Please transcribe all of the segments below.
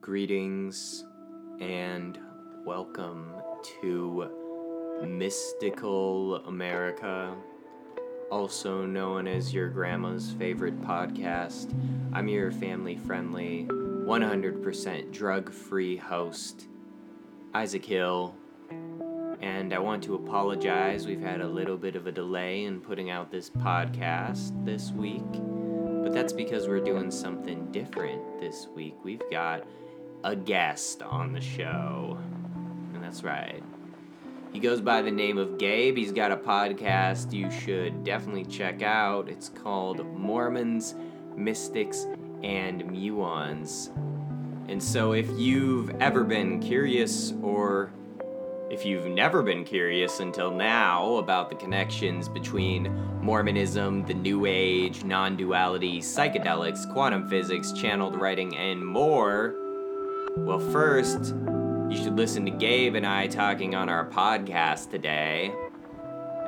Greetings and welcome to Mystical America, also known as your grandma's favorite podcast. I'm your family friendly, 100% drug free host, Isaac Hill, and I want to apologize. We've had a little bit of a delay in putting out this podcast this week, but that's because we're doing something different this week. We've got a guest on the show, and that's right. He goes by the name of Gabe. He's got a podcast you should definitely check out. It's called Mormons, Mystics, and Muons. And so, if you've ever been curious or if you've never been curious until now about the connections between Mormonism, the New Age, non duality, psychedelics, quantum physics, channeled writing, and more, well, first, you should listen to Gabe and I talking on our podcast today.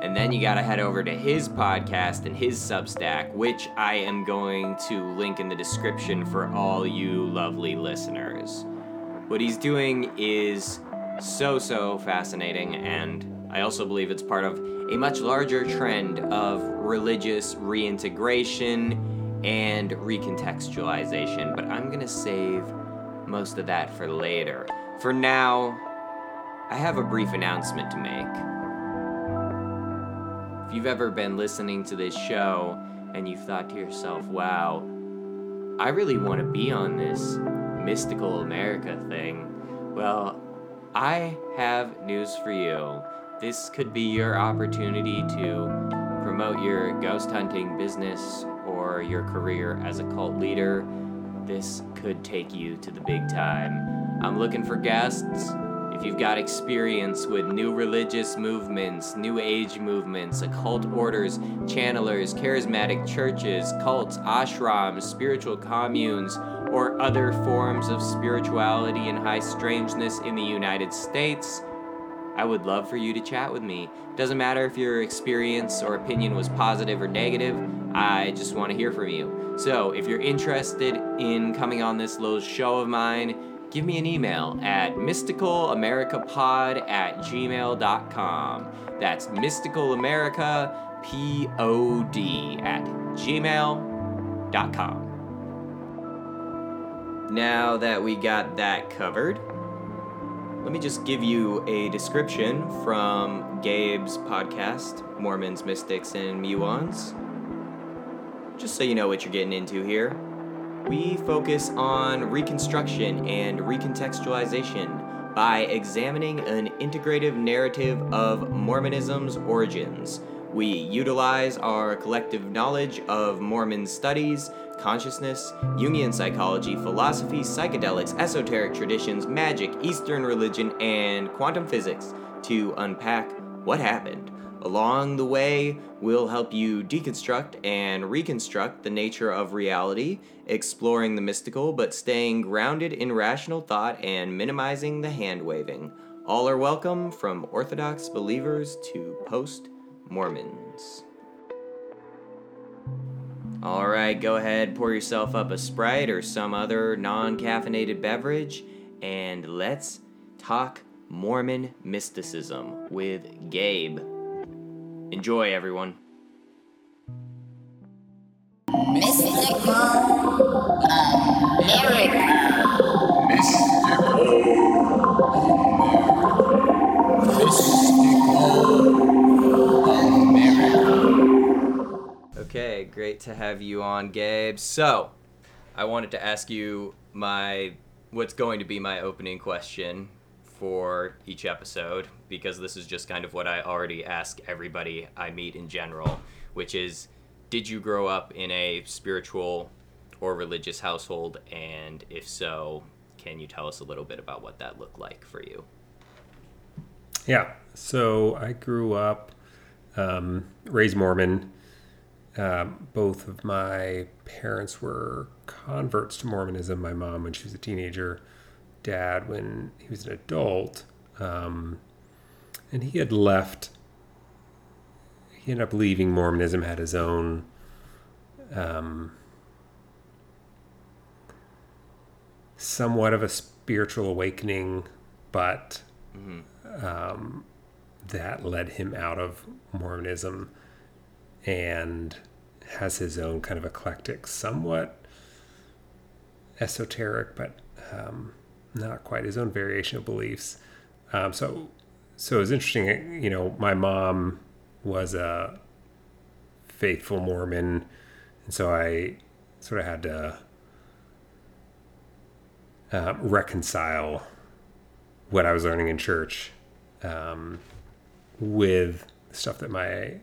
And then you gotta head over to his podcast and his Substack, which I am going to link in the description for all you lovely listeners. What he's doing is so, so fascinating, and I also believe it's part of a much larger trend of religious reintegration and recontextualization. But I'm gonna save most of that for later. For now, I have a brief announcement to make. If you've ever been listening to this show and you've thought to yourself, wow, I really want to be on this mystical America thing, well, I have news for you. This could be your opportunity to promote your ghost hunting business or your career as a cult leader. This could take you to the big time. I'm looking for guests. If you've got experience with new religious movements, new age movements, occult orders, channelers, charismatic churches, cults, ashrams, spiritual communes, or other forms of spirituality and high strangeness in the United States, I would love for you to chat with me. Doesn't matter if your experience or opinion was positive or negative, I just want to hear from you. So, if you're interested in coming on this little show of mine, give me an email at mysticalamericapod at gmail.com. That's mysticalamericapod at gmail.com. Now that we got that covered, let me just give you a description from Gabe's podcast, Mormons, Mystics, and Muons. Just so you know what you're getting into here. We focus on reconstruction and recontextualization by examining an integrative narrative of Mormonism's origins. We utilize our collective knowledge of Mormon studies, consciousness, Jungian psychology, philosophy, psychedelics, esoteric traditions, magic, Eastern religion, and quantum physics to unpack what happened. Along the way, we'll help you deconstruct and reconstruct the nature of reality, exploring the mystical but staying grounded in rational thought and minimizing the hand waving. All are welcome from Orthodox believers to post Mormons. All right, go ahead, pour yourself up a Sprite or some other non caffeinated beverage, and let's talk Mormon mysticism with Gabe. Enjoy, everyone. Mystical America. Okay, great to have you on, Gabe. So, I wanted to ask you my what's going to be my opening question for each episode because this is just kind of what I already ask everybody I meet in general, which is did you grow up in a spiritual or religious household and if so, can you tell us a little bit about what that looked like for you? Yeah. So I grew up um, raised Mormon. Um, both of my parents were converts to Mormonism. My mom when she was a teenager, dad when he was an adult. Um, and he had left. He ended up leaving Mormonism, had his own um, somewhat of a spiritual awakening, but um, that led him out of Mormonism and has his own kind of eclectic, somewhat esoteric, but um, not quite his own variation of beliefs. Um, so, so it was interesting. You know, my mom was a faithful Mormon, and so I sort of had to uh, reconcile what I was learning in church um, with stuff that my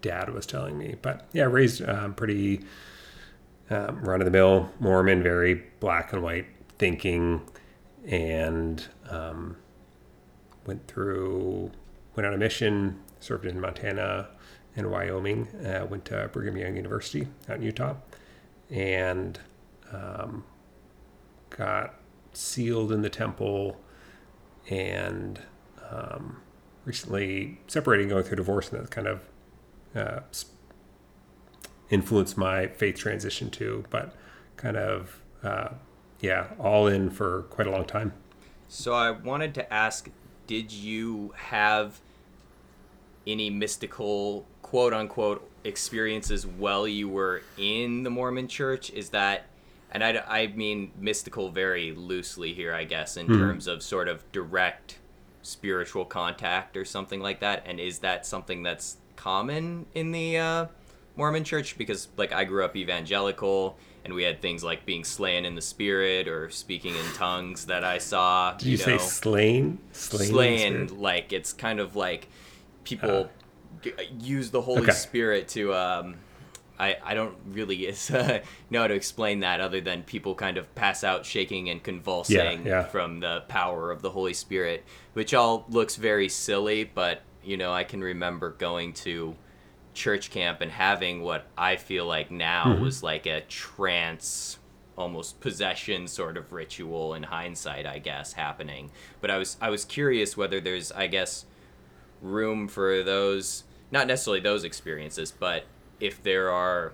dad was telling me. But yeah, raised um, pretty um, run of the mill Mormon, very black and white thinking, and um, went through, went on a mission, served in Montana and Wyoming, uh, went to Brigham Young University out in Utah, and um, got sealed in the temple and um, recently separating, going through divorce, and that kind of uh, influenced my faith transition too. But kind of, uh, yeah, all in for quite a long time. So I wanted to ask did you have any mystical quote unquote experiences while you were in the Mormon church? Is that and I, I mean mystical very loosely here, I guess, in Mhm. terms of sort of direct spiritual contact or something like that. And is that something that's common in the uh, Mormon church? Because, like, I grew up evangelical and we had things like being slain in the spirit or speaking in tongues that I saw. Did you, say know slain? Slain. in the slaying spirit? like it's kind of like people g- use the holy okay. spirit to um I, I don't really uh, know how to explain that other than people kind of pass out shaking and convulsing yeah. from the power of the Holy Spirit, which all looks very silly, but you know, I can remember going to church camp and having what I feel like now Mm-hmm. was like a trance almost possession sort of ritual in hindsight, I guess, happening. But I was I was curious whether there's I guess room for those not necessarily those experiences, but if there are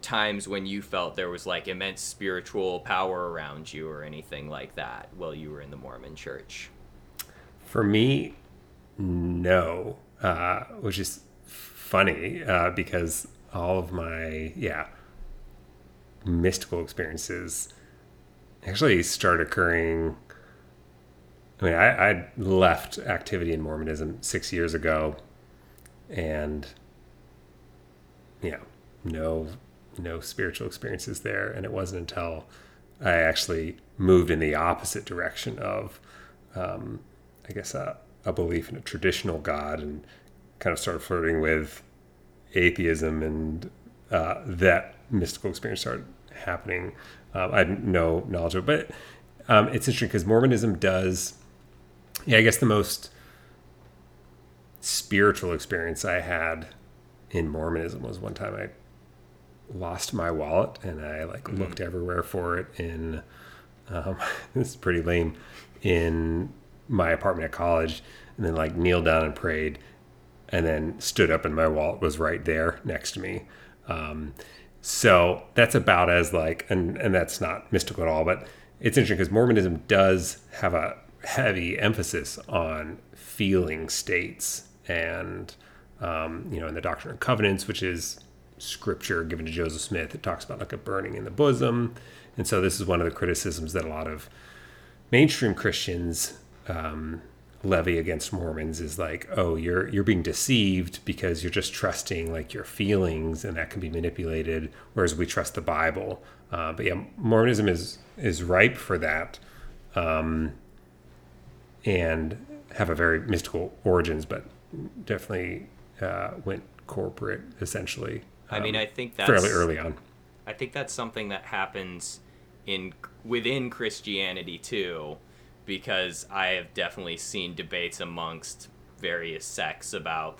times when you felt there was like immense spiritual power around you or anything like that while you were in the Mormon church. For me, no, uh, which is funny uh, because all of my yeah mystical experiences actually start occurring. I mean, I, I left activity in Mormonism six years ago, and yeah, no, no spiritual experiences there. And it wasn't until I actually moved in the opposite direction of, um, I guess, a, a belief in a traditional God and kind of started flirting with atheism and uh, that mystical experience started happening. Um, I had no knowledge of it, but um, it's interesting because Mormonism does, yeah, I guess the most spiritual experience I had in Mormonism was one time I lost my wallet and I like looked everywhere for it in, um, this is pretty lame, in my apartment at college and then like kneeled down and prayed and then stood up and my wallet was right there next to me. Um, so that's about as like, and, and that's not mystical at all, but it's interesting because Mormonism does have a heavy emphasis on feeling states and, um, you know, in the Doctrine and Covenants, which is scripture given to Joseph Smith, it talks about like a burning in the bosom. And so this is one of the criticisms that a lot of mainstream Christians um, levy against Mormons is like, oh, you're you're being deceived because you're just trusting like your feelings, and that can be manipulated. Whereas we trust the Bible. Uh, but yeah, Mormonism is is ripe for that, um, and have a very mystical origins, but definitely uh, went corporate essentially. I mean, um, I think that's fairly early on. I think that's something that happens in within Christianity too, because I have definitely seen debates amongst various sects about,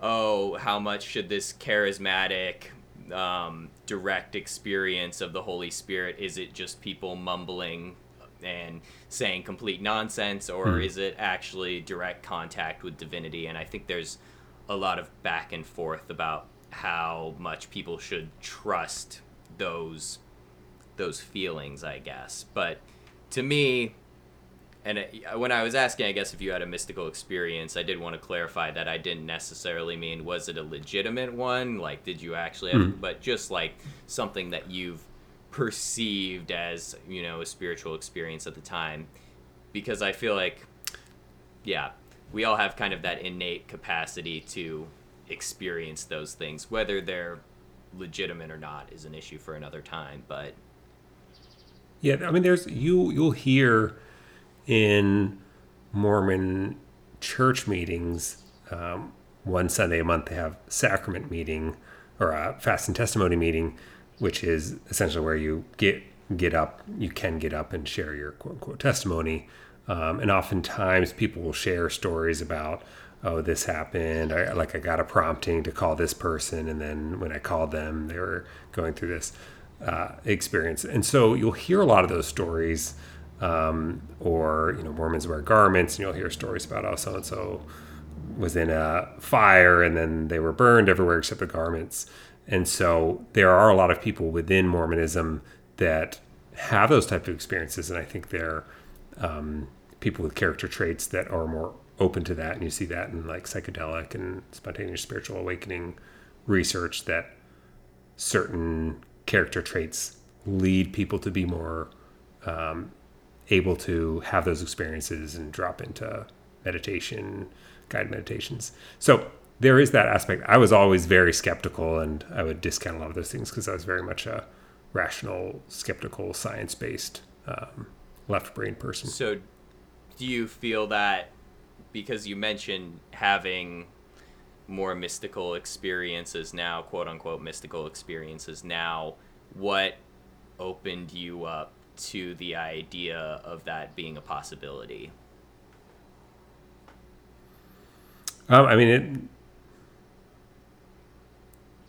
oh, how much should this charismatic, um, direct experience of the Holy Spirit is it just people mumbling and saying complete nonsense, or is it actually direct contact with divinity? And I think there's a lot of back and forth about how much people should trust those those feelings, I guess. But to me, and when I was asking, I guess if you had a mystical experience, I did want to clarify that I didn't necessarily mean was it a legitimate one, like did you actually have, Mhm. but just like something that you've perceived as you know a spiritual experience at the time, because I feel like, yeah, we all have kind of that innate capacity to experience those things, whether they're legitimate or not is an issue for another time, but Yeah, I mean, there's you you'll hear in Mormon church meetings um, one Sunday a month they have sacrament meeting or a fast and testimony meeting, which is essentially where you get get up, you can get up and share your quote unquote testimony, um, and oftentimes people will share stories about. Oh, this happened. I, like I got a prompting to call this person, and then when I called them, they were going through this uh, experience. And so you'll hear a lot of those stories, um, or you know, Mormons wear garments, and you'll hear stories about how so and so was in a fire, and then they were burned everywhere except the garments. And so there are a lot of people within Mormonism that have those type of experiences, and I think they're um, people with character traits that are more open to that, and you see that in like psychedelic and spontaneous spiritual awakening research that certain character traits lead people to be more um, able to have those experiences and drop into meditation, guided meditations. So there is that aspect. I was always very skeptical and I would discount a lot of those things because I was very much a rational, skeptical, science based, um, left brain person. So, do you feel that because you mentioned having more mystical experiences now, quote unquote mystical experiences now, what opened you up to the idea of that being a possibility? Um, I mean, it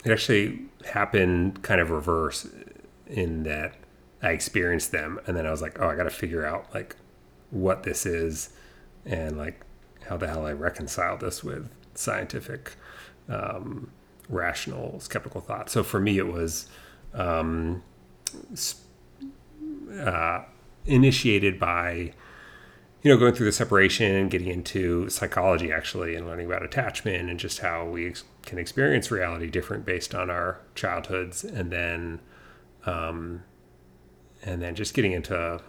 it actually happened kind of reverse in that I experienced them, and then I was like, oh, I got to figure out like what this is, and like how the hell I reconcile this with scientific, um, rational, skeptical thought. So for me, it was um, s- uh, initiated by you know, going through the separation and getting into psychology actually and learning about attachment and just how we ex- can experience reality different based on our childhoods and then um, and then just getting into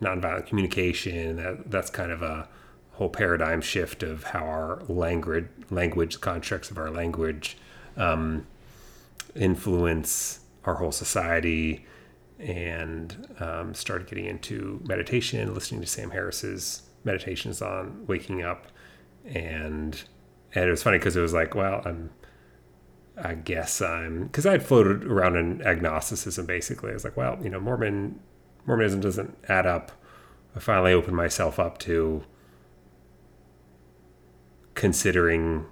nonviolent communication. That that's kind of a whole paradigm shift of how our language language constructs of our language um, influence our whole society and um, started getting into meditation, listening to Sam Harris's meditations on waking up, and and it was funny because it was like, well, I'm, I guess I'm because I had floated around in agnosticism basically. I was like, well, you know, Mormon Mormonism doesn't add up. I finally opened myself up to considering,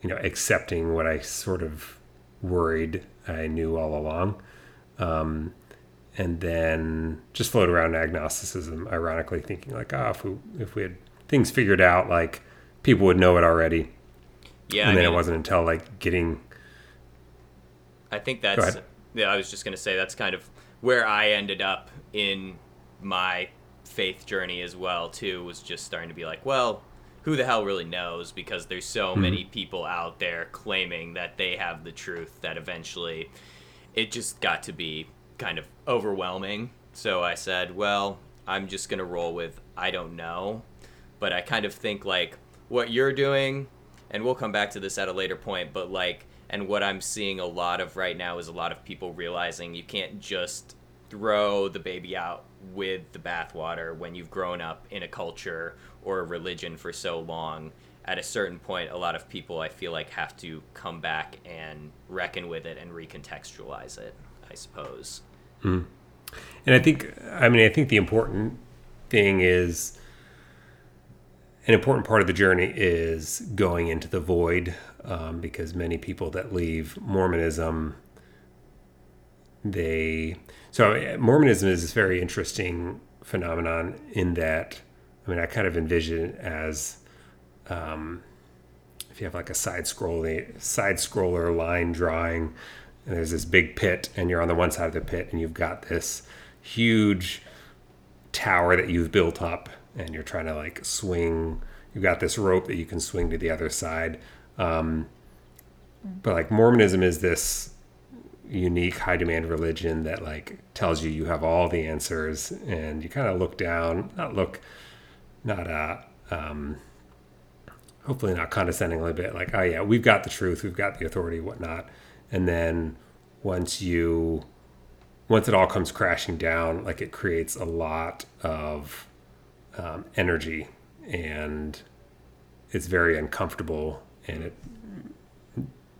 you know, accepting what I sort of worried I knew all along. Um, and then just float around agnosticism, ironically thinking like, ah, if we if we had things figured out, like people would know it already. Yeah, and I then mean, it wasn't until like getting I think that's yeah. I was just gonna say that's kind of where I ended up in my faith journey as well too. Was just starting to be like, well, who the hell really knows? Because there's so Mm-hmm. many people out there claiming that they have the truth that eventually it just got to be kind of overwhelming. So I said, well, I'm just gonna roll with I don't know, but I kind of think like what you're doing, and we'll come back to this at a later point, but like, and what I'm seeing a lot of right now is a lot of people realizing you can't just throw the baby out with the bathwater when you've grown up in a culture or a religion for so long. At a certain point, a lot of people I feel like have to come back and reckon with it and recontextualize it, I suppose. And I think, I mean, I think the important thing is an important part of the journey is going into the void um, because many people that leave Mormonism, they, so uh, Mormonism is this very interesting phenomenon in that, I mean, I kind of envision it as, um, if you have like a side scrolling side scroller line drawing and there's this big pit and you're on the one side of the pit and you've got this huge tower that you've built up and you're trying to like swing. You've got this rope that you can swing to the other side. Um, but like mormonism is this unique high demand religion that like tells you you have all the answers and you kind of look down not look not uh um hopefully not condescendingly but like oh yeah we've got the truth we've got the authority whatnot and then once you once it all comes crashing down like it creates a lot of um, energy and it's very uncomfortable and it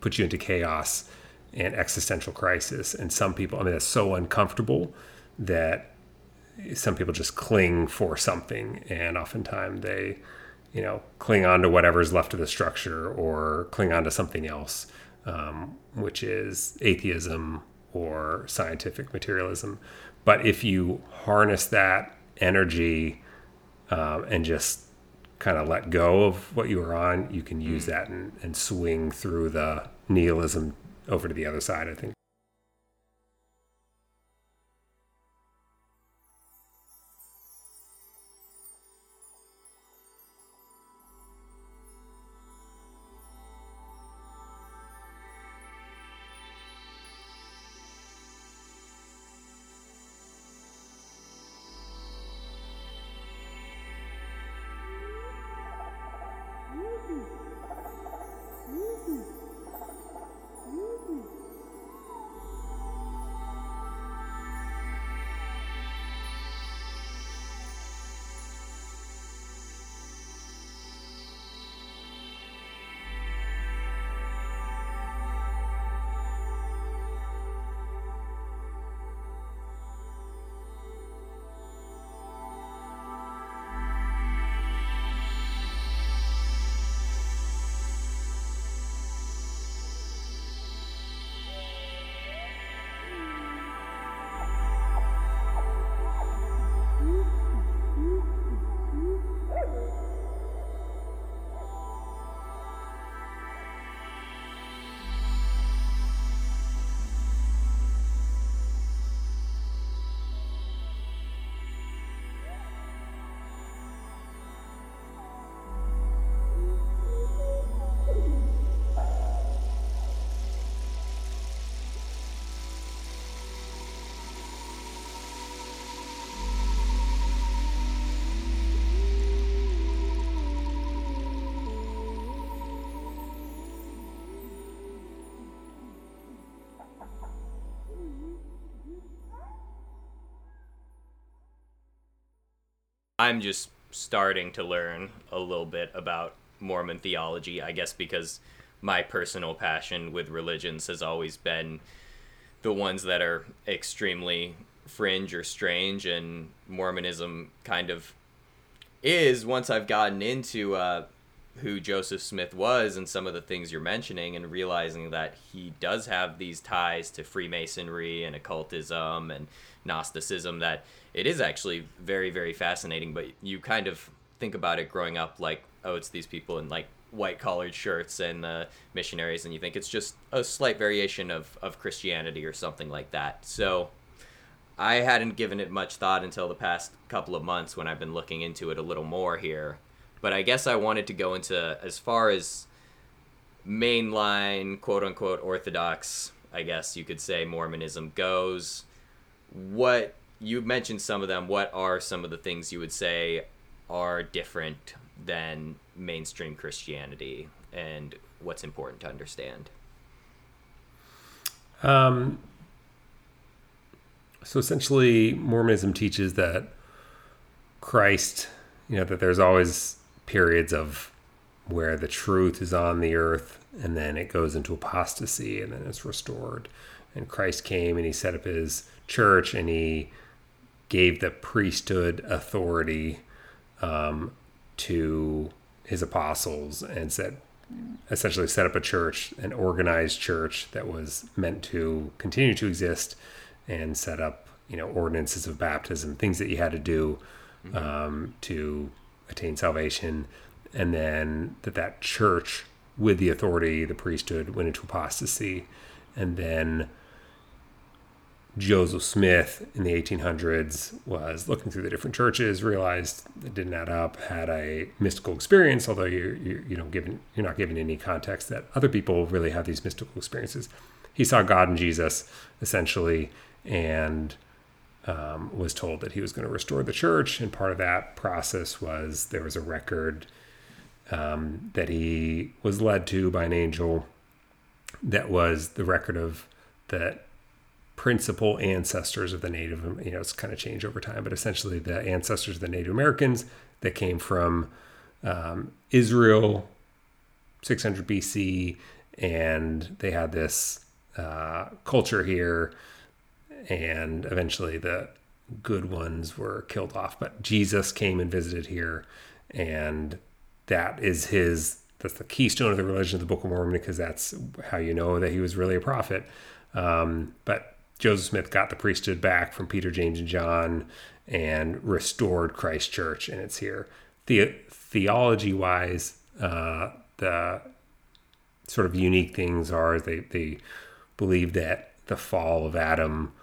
puts you into chaos and existential crisis. And some people, I mean, it's so uncomfortable that some people just cling for something, and oftentimes they, you know, cling on to whatever's left of the structure or cling on to something else, um, which is atheism or scientific materialism. But if you harness that energy um, and just kind of let go of what you were on, you can use that and, and swing through the nihilism over to the other side, I think. I'm just starting to learn a little bit about Mormon theology, I guess because my personal passion with religions has always been the ones that are extremely fringe or strange, and Mormonism kind of is once I've gotten into uh, who Joseph Smith was and some of the things you're mentioning, and realizing that he does have these ties to Freemasonry and occultism and Gnosticism that it is actually very very fascinating but you kind of think about it growing up like oh it's these people in like white collared shirts and uh, missionaries and you think it's just a slight variation of, of christianity or something like that. So i hadn't given it much thought until the past couple of months when i've been looking into it a little more here but i guess i wanted to go into as far as mainline quote unquote orthodox i guess you could say mormonism goes what you mentioned some of them. What are some of the things you would say are different than mainstream Christianity, and what's important to understand? Um, so essentially, Mormonism teaches that Christ, you know, that there's always periods of where the truth is on the earth and then it goes into apostasy and then it's restored. And Christ came and he set up his church and he gave the priesthood authority um, to his apostles and said essentially set up a church, an organized church that was meant to continue to exist and set up, you know, ordinances of baptism, things that you had to do um, to attain salvation. And then that that church with the authority, the priesthood went into apostasy. And then Joseph Smith in the 1800s was looking through the different churches, realized it didn't add up, had a mystical experience. Although you're, you're you know given you're not given any context that other people really have these mystical experiences. He saw God and Jesus essentially, and um, was told that he was going to restore the church. And part of that process was there was a record um, that he was led to by an angel that was the record of that principal ancestors of the Native, you know, it's kind of changed over time, but essentially the ancestors of the Native Americans that came from um, Israel, 600 BC, and they had this uh, culture here, and eventually the good ones were killed off. But Jesus came and visited here, and that is his. That's the keystone of the religion of the Book of Mormon because that's how you know that he was really a prophet. Um, but Joseph Smith got the priesthood back from Peter, James, and John and restored Christ Church, and it's here. The, theology wise, uh, the sort of unique things are they, they believe that the fall of Adam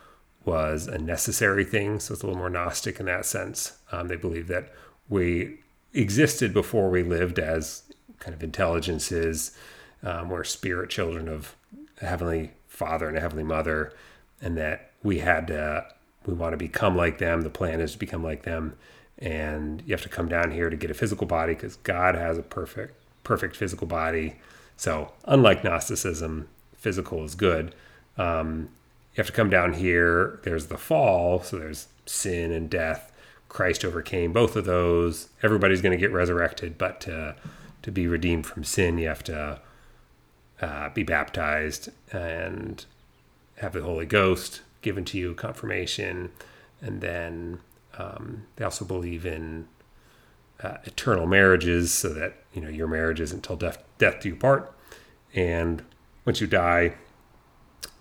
was a necessary thing, so it's a little more Gnostic in that sense. Um, they believe that we existed before we lived as kind of intelligences, um, we're spirit children of a heavenly father and a heavenly mother, and that we had to we want to become like them the plan is to become like them and you have to come down here to get a physical body because god has a perfect perfect physical body. So unlike gnosticism physical is good. Um, you have to come down here there's the fall so there's sin and death. Christ overcame both of those. Everybody's going to get resurrected but to, to be redeemed from sin you have to uh, be baptized and have the Holy Ghost given to you, confirmation, and then um, they also believe in uh, eternal marriages, so that you know your marriage is until death death do you part, and once you die,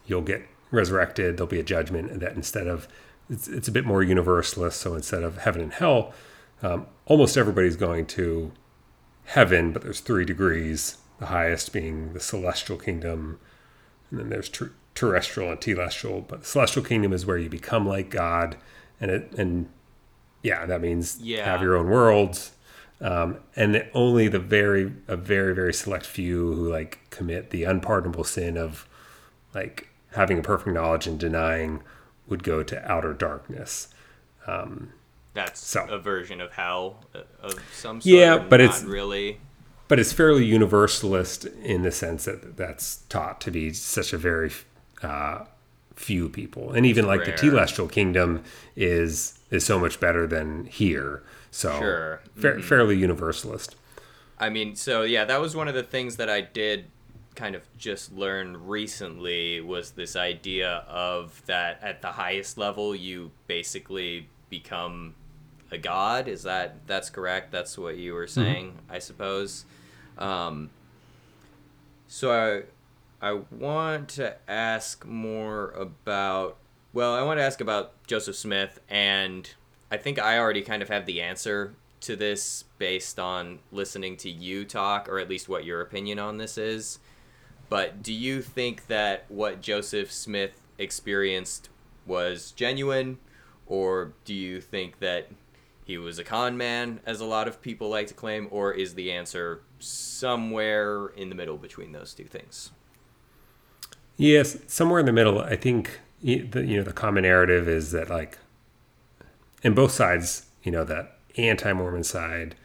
you'll get resurrected. There'll be a judgment, and that instead of it's, it's a bit more universalist. So instead of heaven and hell, um, almost everybody's going to heaven, but there's three degrees. The highest being the celestial kingdom, and then there's tr- terrestrial and telestial, but the celestial kingdom is where you become like God, and it and yeah, that means Yeah. have your own worlds, um, and only the very a very very select few who like commit the unpardonable sin of like having a perfect knowledge and denying would go to outer darkness. That's So- a version of hell uh, of some sort. Yeah, but it's- really. but it's fairly universalist in the sense that that's taught to be such a very uh, few people, and even like the rare. telestial kingdom is is so much better than here. So Sure. fa- fairly universalist. I mean, so yeah, that was one of the things that I did kind of just learn recently was this idea of that at the highest level you basically become a god. Is that that's correct? That's what you were saying, I suppose. Um, so I I want to ask more about well, I want to ask about Joseph Smith and I think I already kind of have the answer to this based on listening to you talk or at least what your opinion on this is. But do you think that what Joseph Smith experienced was genuine or do you think that he was a con man as a lot of people like to claim or is the answer somewhere in the middle between those two things? Yes, somewhere in the middle. I think the you know the common narrative is that like, in both sides, you know, the anti-Mormon side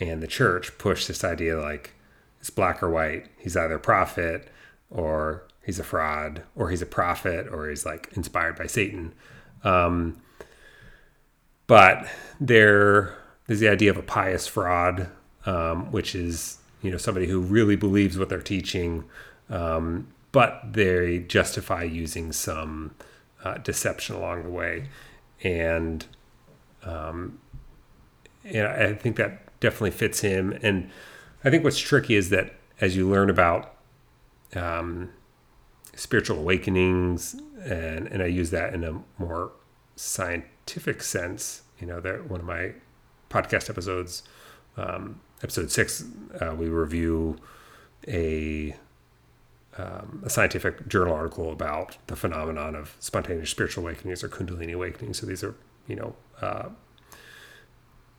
and the church push this idea like it's black or white. He's either a prophet or he's a fraud, or he's a prophet, or he's like inspired by Satan. Um, but there, there's the idea of a pious fraud, um, which is you know somebody who really believes what they're teaching, um, but they justify using some uh, deception along the way, and um, and I think that definitely fits him. And I think what's tricky is that as you learn about um, spiritual awakenings, and and I use that in a more scientific sense. You know, that one of my podcast episodes, um, episode six, uh, we review a um, a scientific journal article about the phenomenon of spontaneous spiritual awakenings or Kundalini awakenings. So these are, you know, uh,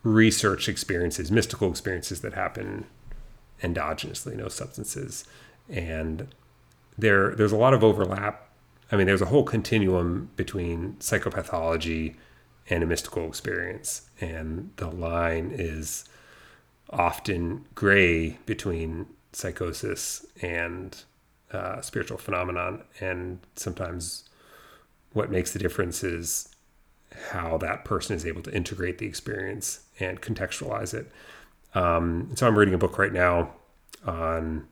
research experiences, mystical experiences that happen endogenously, no substances, and there there's a lot of overlap. I mean, there's a whole continuum between psychopathology and a mystical experience, and the line is often gray between psychosis and uh, spiritual phenomenon, and sometimes what makes the difference is how that person is able to integrate the experience and contextualize it. Um, so I'm reading a book right now on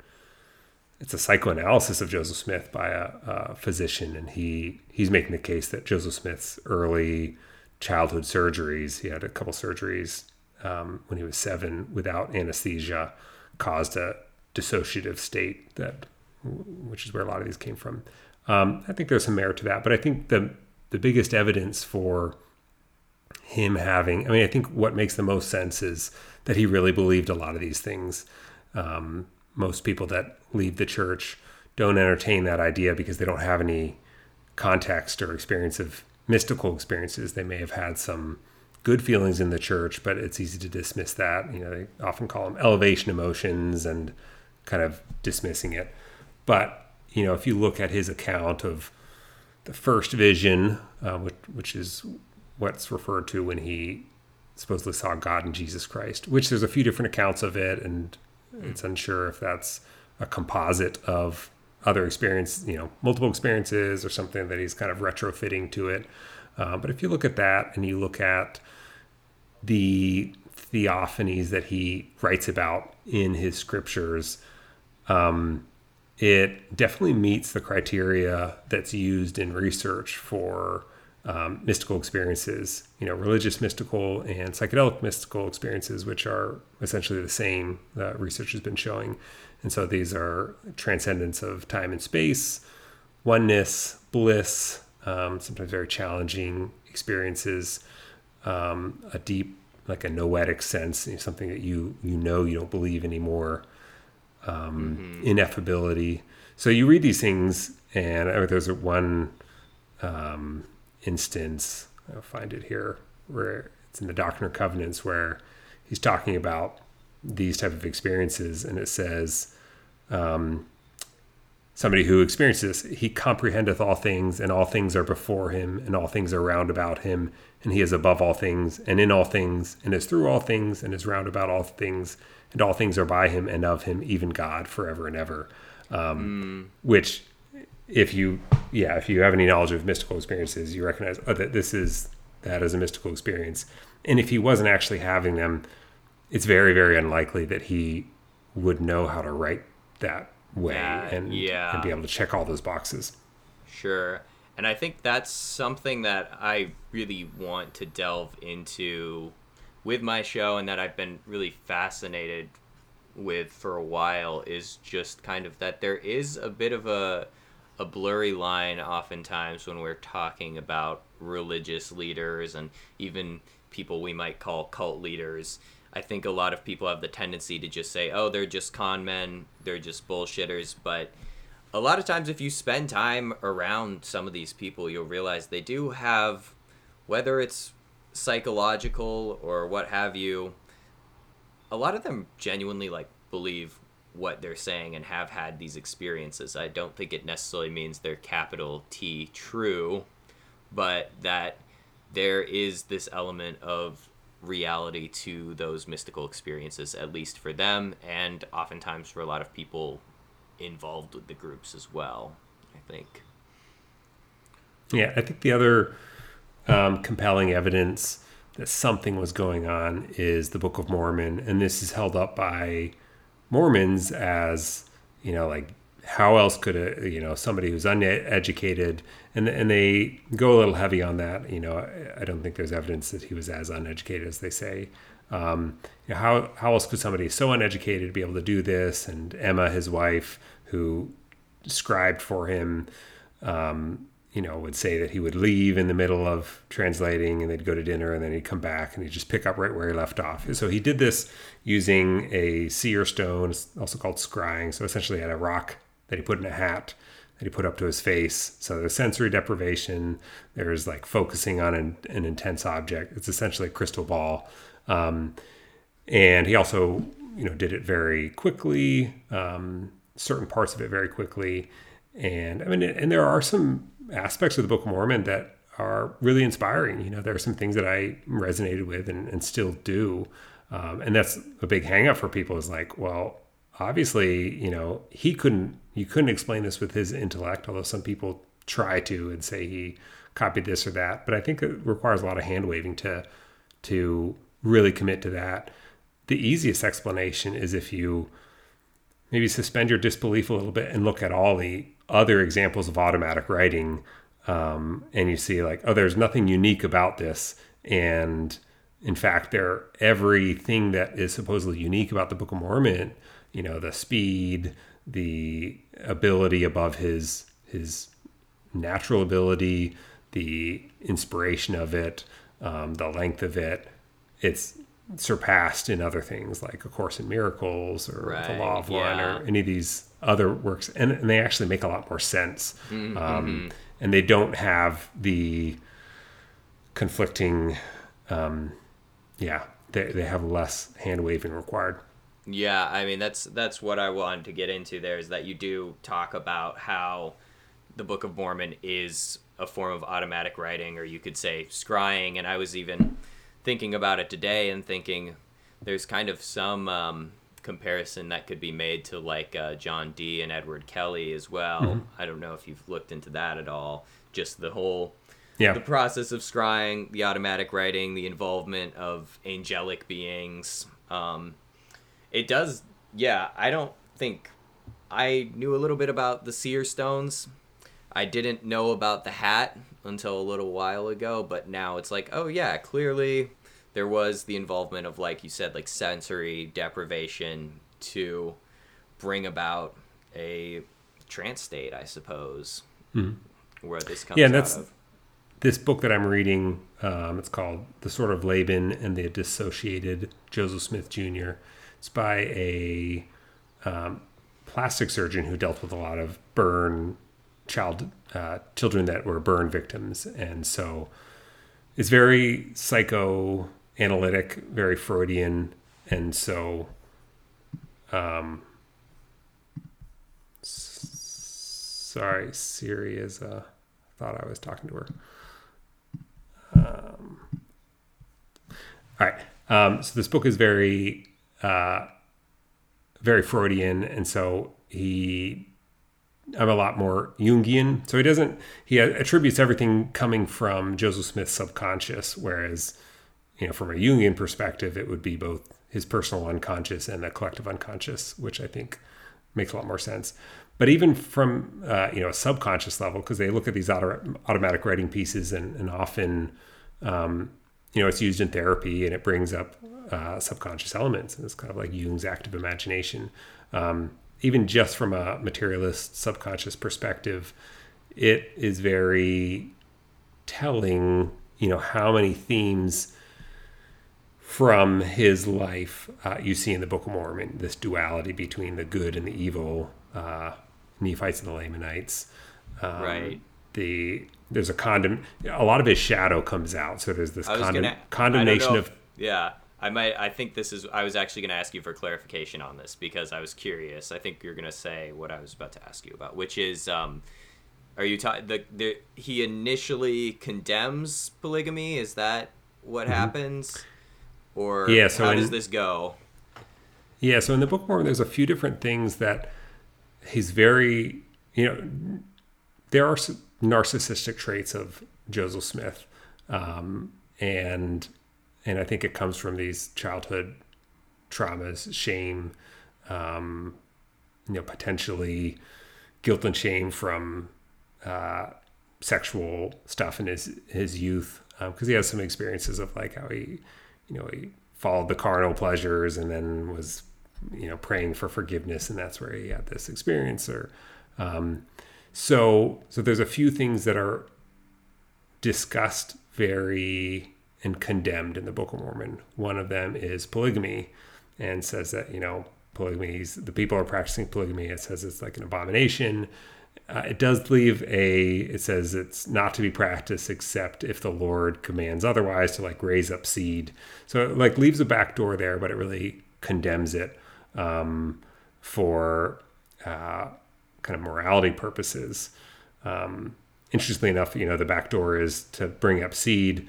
it's a psychoanalysis of Joseph Smith by a, a, physician, and he he's making the case that Joseph Smith's early childhood surgeries, he had a couple surgeries um, when he was seven without anesthesia, caused a dissociative state that, which is where a lot of these came from. Um, I think there's some merit to that, but I think the the biggest evidence for him having, I mean, I think what makes the most sense is that he really believed a lot of these things. Um, most people that leave the church don't entertain that idea because they don't have any context or experience of mystical experiences. They may have had some good feelings in the church, but it's easy to dismiss that. You know, they often call them elevation emotions and kind of dismissing it. But, you know, if you look at his account of the first vision, uh, which, which is what's referred to when he supposedly saw God in Jesus Christ, which there's a few different accounts of it, and it's unsure if that's a composite of other experience, you know, multiple experiences or something that he's kind of retrofitting to it. Uh, but if you look at that and you look at the theophanies that he writes about in his scriptures, um, it definitely meets the criteria that's used in research for um, mystical experiences, you know, religious mystical and psychedelic mystical experiences, which are essentially the same. Uh, research has been showing, and so these are transcendence of time and space, oneness, bliss, um, sometimes very challenging experiences, um, a deep, like a noetic sense, you know, something that you you know you don't believe anymore, um, mm-hmm. ineffability. So you read these things, and there's one um, instance. I'll find it here where it's in the Doctrine and Covenants where he's talking about these type of experiences, and it says. Um, somebody who experiences this, he comprehendeth all things and all things are before him and all things are round about him and he is above all things and in all things and is through all things and is round about all things and all things are by him and of him, even God forever and ever. Um, mm. Which, if you, yeah, if you have any knowledge of mystical experiences, you recognize oh, that this is that is a mystical experience. And if he wasn't actually having them, it's very, very unlikely that he would know how to write that way yeah, and, yeah. and be able to check all those boxes. Sure. And I think that's something that I really want to delve into with my show and that I've been really fascinated with for a while is just kind of that there is a bit of a a blurry line oftentimes when we're talking about religious leaders and even people we might call cult leaders. I think a lot of people have the tendency to just say, "Oh, they're just con men, they're just bullshitters," but a lot of times if you spend time around some of these people, you'll realize they do have whether it's psychological or what have you, a lot of them genuinely like believe what they're saying and have had these experiences. I don't think it necessarily means they're capital T true, but that there is this element of reality to those mystical experiences, at least for them, and oftentimes for a lot of people involved with the groups as well, I think. Yeah, I think the other um, compelling evidence that something was going on is the Book of Mormon, and this is held up by Mormons as you know like how else could a you know somebody who's uneducated and and they go a little heavy on that you know I, don't think there's evidence that he was as uneducated as they say. Um, you know, how how else could somebody so uneducated be able to do this? And Emma his wife who scribed for him um, you know, would say that he would leave in the middle of translating and they'd go to dinner and then he'd come back and he'd just pick up right where he left off. So he did this using a seer stone, also called scrying. So essentially, he had a rock that he put in a hat that he put up to his face. So there's sensory deprivation. There's like focusing on an, an intense object. It's essentially a crystal ball. Um, and he also, you know, did it very quickly. Um, certain parts of it very quickly. And I mean, and there are some aspects of the Book of Mormon that are really inspiring. You know, there are some things that I resonated with and, and still do. Um, and that's a big hangup for people is like, well, obviously, you know, he couldn't, you couldn't explain this with his intellect, although some people try to and say he copied this or that. But I think it requires a lot of hand waving to, to really commit to that. The easiest explanation is if you maybe suspend your disbelief a little bit and look at all the other examples of automatic writing um, and you see like oh there's nothing unique about this and in fact there everything that is supposedly unique about the book of mormon you know the speed the ability above his his natural ability the inspiration of it um, the length of it it's surpassed in other things like a course in miracles or Right, the law of one yeah. or any of these other works and, and they actually make a lot more sense Mm-hmm. um, and they don't have the conflicting um, yeah they, they have less hand waving required Yeah, I mean that's that's what I wanted to get into there is that you do talk about how the Book of Mormon is a form of automatic writing or you could say scrying and I was even thinking about it today and thinking there's kind of some um, comparison that could be made to like uh, John Dee and Edward Kelly as well. I don't know if you've looked into that at all. Just the whole yeah the process of scrying, the automatic writing, the involvement of angelic beings. Um, it does, yeah. I don't think I knew a little bit about the seer stones. I didn't know about the hat until a little while ago, but now it's like, oh yeah, clearly there was the involvement of like you said, like sensory deprivation to bring about a trance state, I suppose, where this comes Mm-hmm. Yeah, that's- of. this book that I'm reading, um, it's called The Sword of Laban and the Dissociated Joseph Smith Jr. It's by a um, plastic surgeon who dealt with a lot of burn child uh, children that were burn victims, and so it's very psychoanalytic, very Freudian, and so. Um, sorry, Siri is. Uh, thought I was talking to her. Um, all right. Um, so this book is very, uh, very Freudian, and so he, I'm a lot more Jungian. So he doesn't. He attributes everything coming from Joseph Smith's subconscious, whereas, you know, from a Jungian perspective, it would be both his personal unconscious and the collective unconscious, which I think makes a lot more sense. But even from uh, you know a subconscious level, because they look at these auto- automatic writing pieces, and, and often um, you know it's used in therapy, and it brings up uh, subconscious elements, and it's kind of like Jung's active imagination. Um, even just from a materialist subconscious perspective, it is very telling. You know how many themes from his life uh, you see in the Book of Mormon this duality between the good and the evil, uh, Nephites and the Lamanites. Um, Right. The there's a condemn. A lot of his shadow comes out, so there's this condemn, gonna condemnation of yeah. I might. I think this is. I was actually going to ask you for clarification on this because I was curious. I think you're going to say what I was about to ask you about, which is, um, are you talking? The, the he initially condemns polygamy. Is that what happens, or. Yeah, so how in- does this go? Yeah, so in the Book of Mormon, there's a few different things that he's very, you know, there are narcissistic traits of Joseph Smith, um, and and I think it comes from these childhood traumas, shame, um, you know, potentially guilt and shame from uh, sexual stuff in his his youth, because he has some experiences of like how he, you know, he followed the carnal pleasures and then was, you know, praying for forgiveness, and that's where he had this experience. Or, um, so so there's a few things that are discussed very and condemned in the Book of Mormon. One of them is polygamy, and says that you know polygamy. The people are practicing polygamy. It says it's like an abomination. Uh, it does leave a. It says it's not to be practiced except if the Lord commands otherwise to like raise up seed. So it like leaves a back door there, but it really condemns it um, for uh, kind of morality purposes. Um, interestingly enough, you know, the back door is to bring up seed,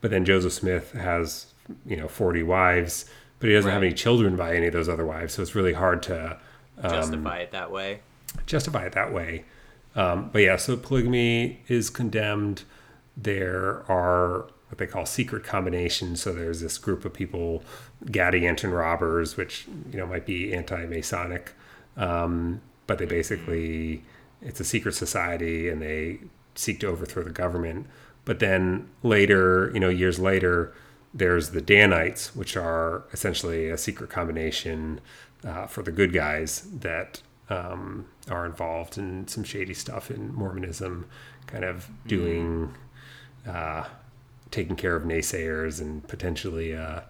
but then Joseph Smith has, you know, 40 wives, but he doesn't have any children by any of those other wives. So it's really hard to Justify it that way. Justify it that way. Um, but yeah, so polygamy is condemned. There are what they call secret combinations. So there's this group of people, Gadianton robbers, which you know might be anti-Masonic, um, but they basically it's a secret society and they seek to overthrow the government. But then later, you know, years later, there's the Danites, which are essentially a secret combination uh, for the good guys that um, are involved in some shady stuff in Mormonism, kind of doing, uh, taking care of naysayers and potentially a,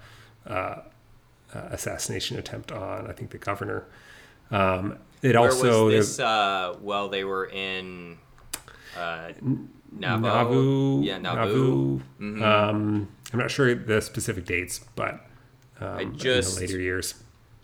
a, a assassination attempt on, I think, the governor. Um, it Where also was this? Uh, well, they were in uh, Navo. Nauvoo, Yeah, Nauvoo. Nauvoo. Um, I'm not sure the specific dates, but um, in just- the later years.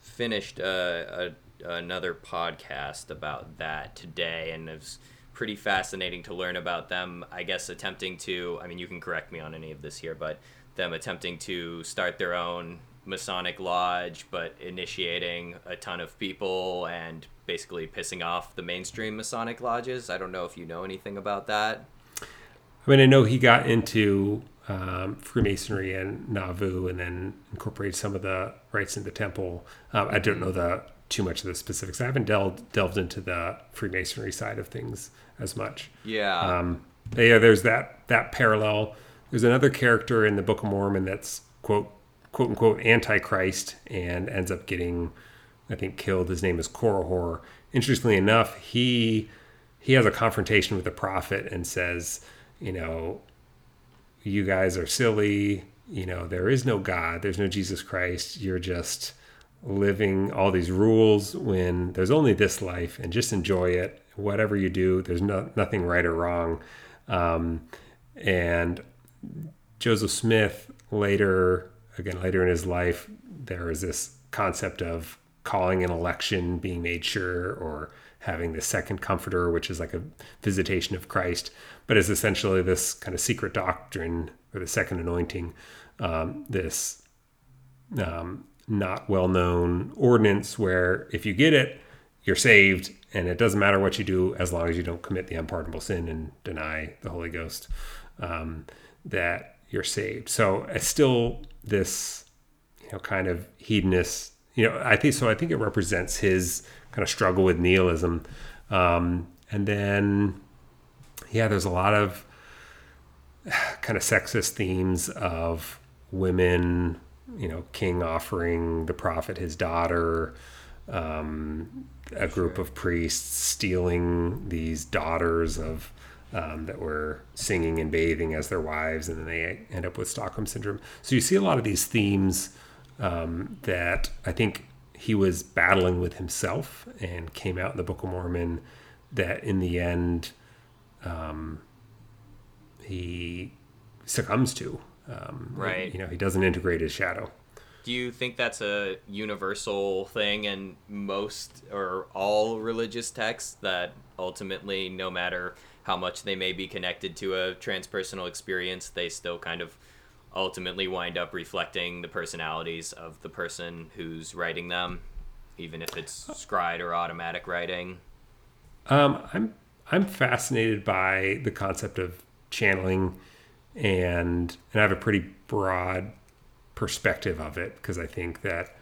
Finished uh, a, another podcast about that today, and it was pretty fascinating to learn about them. I guess attempting to. I mean, you can correct me on any of this here, but them attempting to start their own Masonic lodge, but initiating a ton of people and basically pissing off the mainstream Masonic lodges. I don't know if you know anything about that. I mean, I know he got into um, Freemasonry and Nauvoo, and then incorporated some of the rites in the temple. Um, I don't know the too much of the specifics. I haven't delved delved into the Freemasonry side of things as much. Yeah. Um, yeah, there's that that parallel. There's another character in the Book of Mormon that's quote quote unquote antichrist and ends up getting, I think, killed. His name is Korihor. Interestingly enough, he he has a confrontation with the prophet and says, you know, you guys are silly. You know, there is no God. There's no Jesus Christ. You're just living all these rules when there's only this life and just enjoy it. Whatever you do, there's no, nothing right or wrong. Um, and Joseph Smith later, again, later in his life, there is this concept of calling an election being made sure or having the second comforter, which is like a visitation of Christ, but is essentially this kind of secret doctrine or the second anointing, um, this um, not well known ordinance where if you get it, you're saved, and it doesn't matter what you do as long as you don't commit the unpardonable sin and deny the Holy Ghost, um, that you're saved. So it's still this, you know, kind of hedonist. You know, I think so. I think it represents his kind of struggle with nihilism, um, and then yeah, there's a lot of kind of sexist themes of women, you know, king offering the prophet his daughter, um, a group of priests stealing these daughters of um, that were singing and bathing as their wives, and then they end up with Stockholm syndrome. So you see a lot of these themes um, that I think he was battling with himself and came out in the Book of Mormon. That in the end, um, he succumbs to. Um, Right. You know, he doesn't integrate his shadow. Do you think that's a universal thing in most or all religious texts that ultimately, no matter how much they may be connected to a transpersonal experience, they still kind of ultimately wind up reflecting the personalities of the person who's writing them, even if it's scribe or automatic writing? Um, I'm I'm fascinated by the concept of channeling, and and I have a pretty broad perspective of it because I think that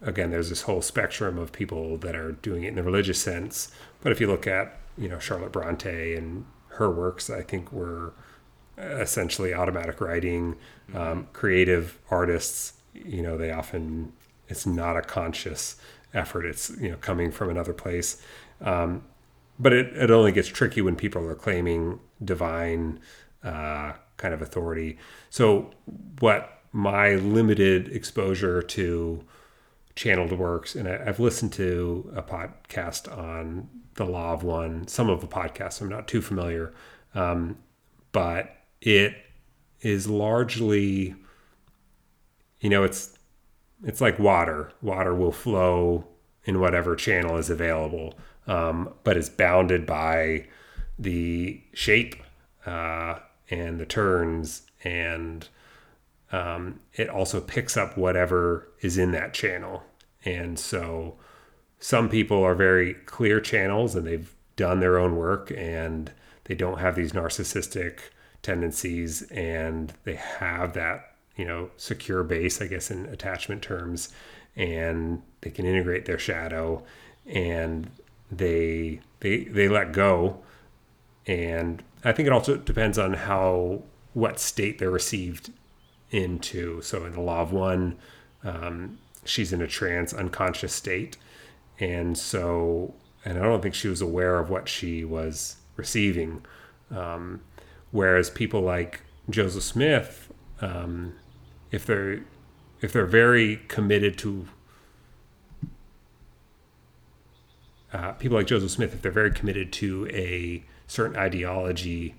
again, there's this whole spectrum of people that are doing it in the religious sense. But if you look at you know Charlotte Bronte and her works, I think were essentially automatic writing. Um, creative artists, you know, they often it's not a conscious effort. It's you know coming from another place. Um, but it, it only gets tricky when people are claiming divine uh, kind of authority. So, what my limited exposure to channeled works. And I, I've listened to a podcast on the Law of One, some of the podcasts. I'm not too familiar, um, but it is largely, you know, it's it's like water. Water will flow in whatever channel is available, um, but it's bounded by the shape uh, and the turns, and um, it also picks up whatever is in that channel. And so, some people are very clear channels, and they've done their own work, and they don't have these narcissistic tendencies, and they have that you know secure base i guess in attachment terms and they can integrate their shadow and they they they let go and i think it also depends on how what state they're received into. So in the law of one um, she's in a trance unconscious state. And so and i don't think she was aware of what she was receiving. Um, whereas people like joseph smith um, if they're if they're very committed to uh, people like Joseph Smith, if they're very committed to a certain ideology,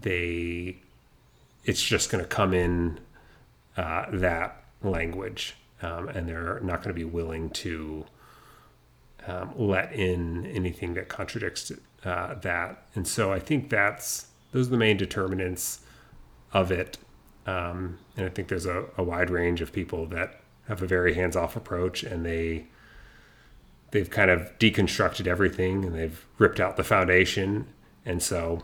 they it's just going to come in uh, that language, um, and they're not going to be willing to um, let in anything that contradicts uh, that. And so I think that's those are the main determinants of it. Um, and I think there's a, a wide range of people that have a very hands-off approach, and they they've kind of deconstructed everything and they've ripped out the foundation, and so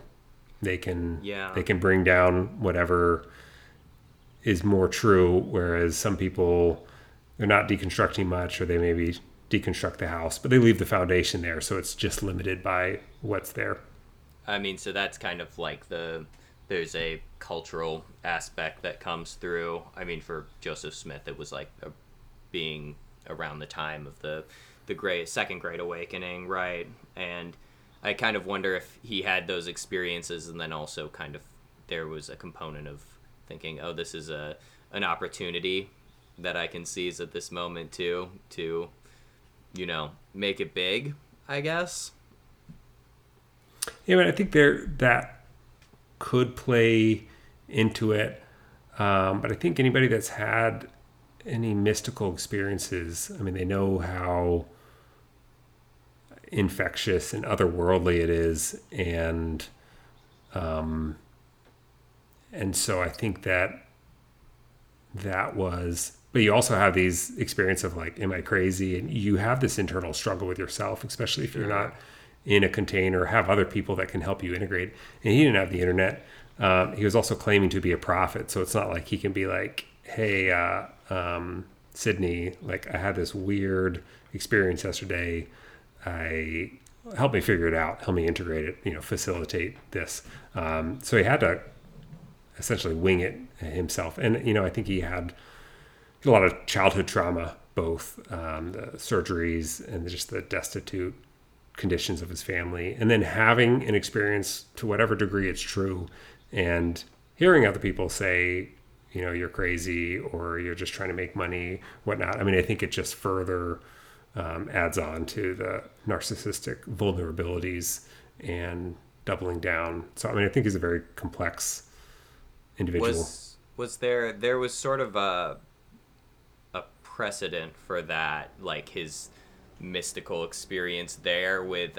they can Yeah. they can bring down whatever is more true. Whereas some people they're not deconstructing much, or they maybe deconstruct the house, but they leave the foundation there, so it's just limited by what's there. I mean, so that's kind of like the there's a cultural aspect that comes through. I mean, for Joseph Smith, it was like a, being around the time of the the great second Great Awakening, right? And I kind of wonder if he had those experiences, and then also kind of there was a component of thinking, oh, this is a an opportunity that I can seize at this moment too to, you know, make it big. I guess. Yeah, but I think there that could play into it. Um, but I think anybody that's had any mystical experiences, I mean, they know how infectious and otherworldly it is, and um, and so I think that that was. But you also have these experience of like, am I crazy? And you have this internal struggle with yourself, especially if you're not in a container, have other people that can help you integrate. And he didn't have the internet. Um, he was also claiming to be a prophet, so it's not like he can be like, "Hey, uh, um, Sydney, like I had this weird experience yesterday. I help me figure it out, help me integrate it, you know, facilitate this." Um, so he had to essentially wing it himself, and you know, I think he had a lot of childhood trauma, both um, the surgeries and just the destitute conditions of his family, and then having an experience to whatever degree it's true, and hearing other people say, you know, you're crazy or you're just trying to make money, whatnot. I mean, I think it just further um, adds on to the narcissistic vulnerabilities and doubling down. So, I mean, I think he's a very complex individual. was was there there was sort of a a precedent for that like his mystical experience there with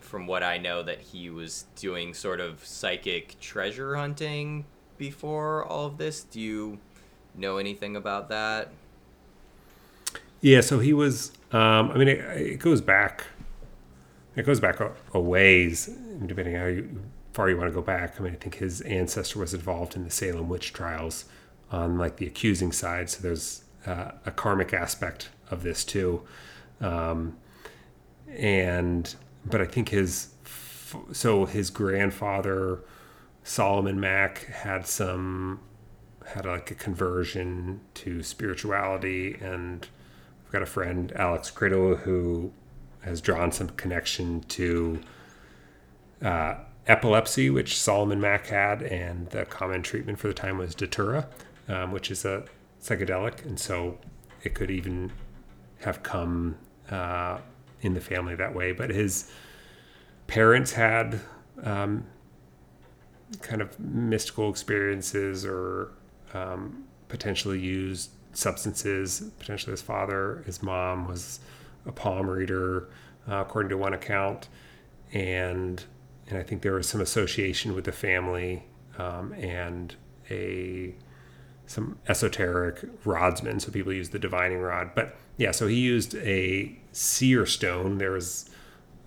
from what I know that he was doing sort of psychic treasure hunting before all of this do you know anything about that Yeah, so he was. Um, I mean, it, it goes back. It goes back a, a ways, depending how you, far you want to go back. I mean, I think his ancestor was involved in the Salem witch trials on like the accusing side. So there's uh, a karmic aspect of this too, um, and but I think his so his grandfather Solomon Mack had some had like a conversion to spirituality and I've got a friend Alex Criddle who has drawn some connection to uh, epilepsy, which Solomon Mack had, and the common treatment for the time was Datura, um, which is a psychedelic, and so it could even have come uh, in the family that way. But his parents had um, kind of mystical experiences or um, potentially used substances. Potentially, his father, his mom was a palm reader, uh, according to one account, and and I think there was some association with the family um, and a some esoteric rodsmen. So people use the divining rod, but yeah. So he used a seer stone. There was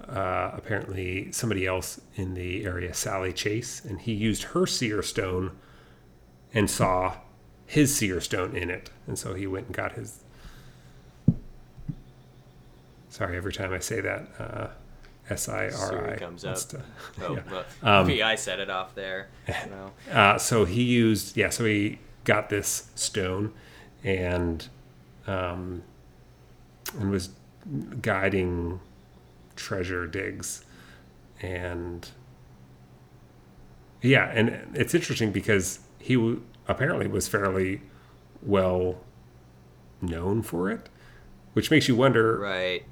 uh, apparently somebody else in the area, Sally Chase, and he used her seer stone and saw his seer stone in it, and so he went and got his. Sorry, every time I say that, uh, S I R Siri comes up. to- Oh, yeah. well, I set it off there. You know. Uh, so he used, yeah, so he got this stone and um, and was guiding treasure digs. And yeah, and it's interesting because he w- apparently was fairly well known for it, which makes you wonder Right.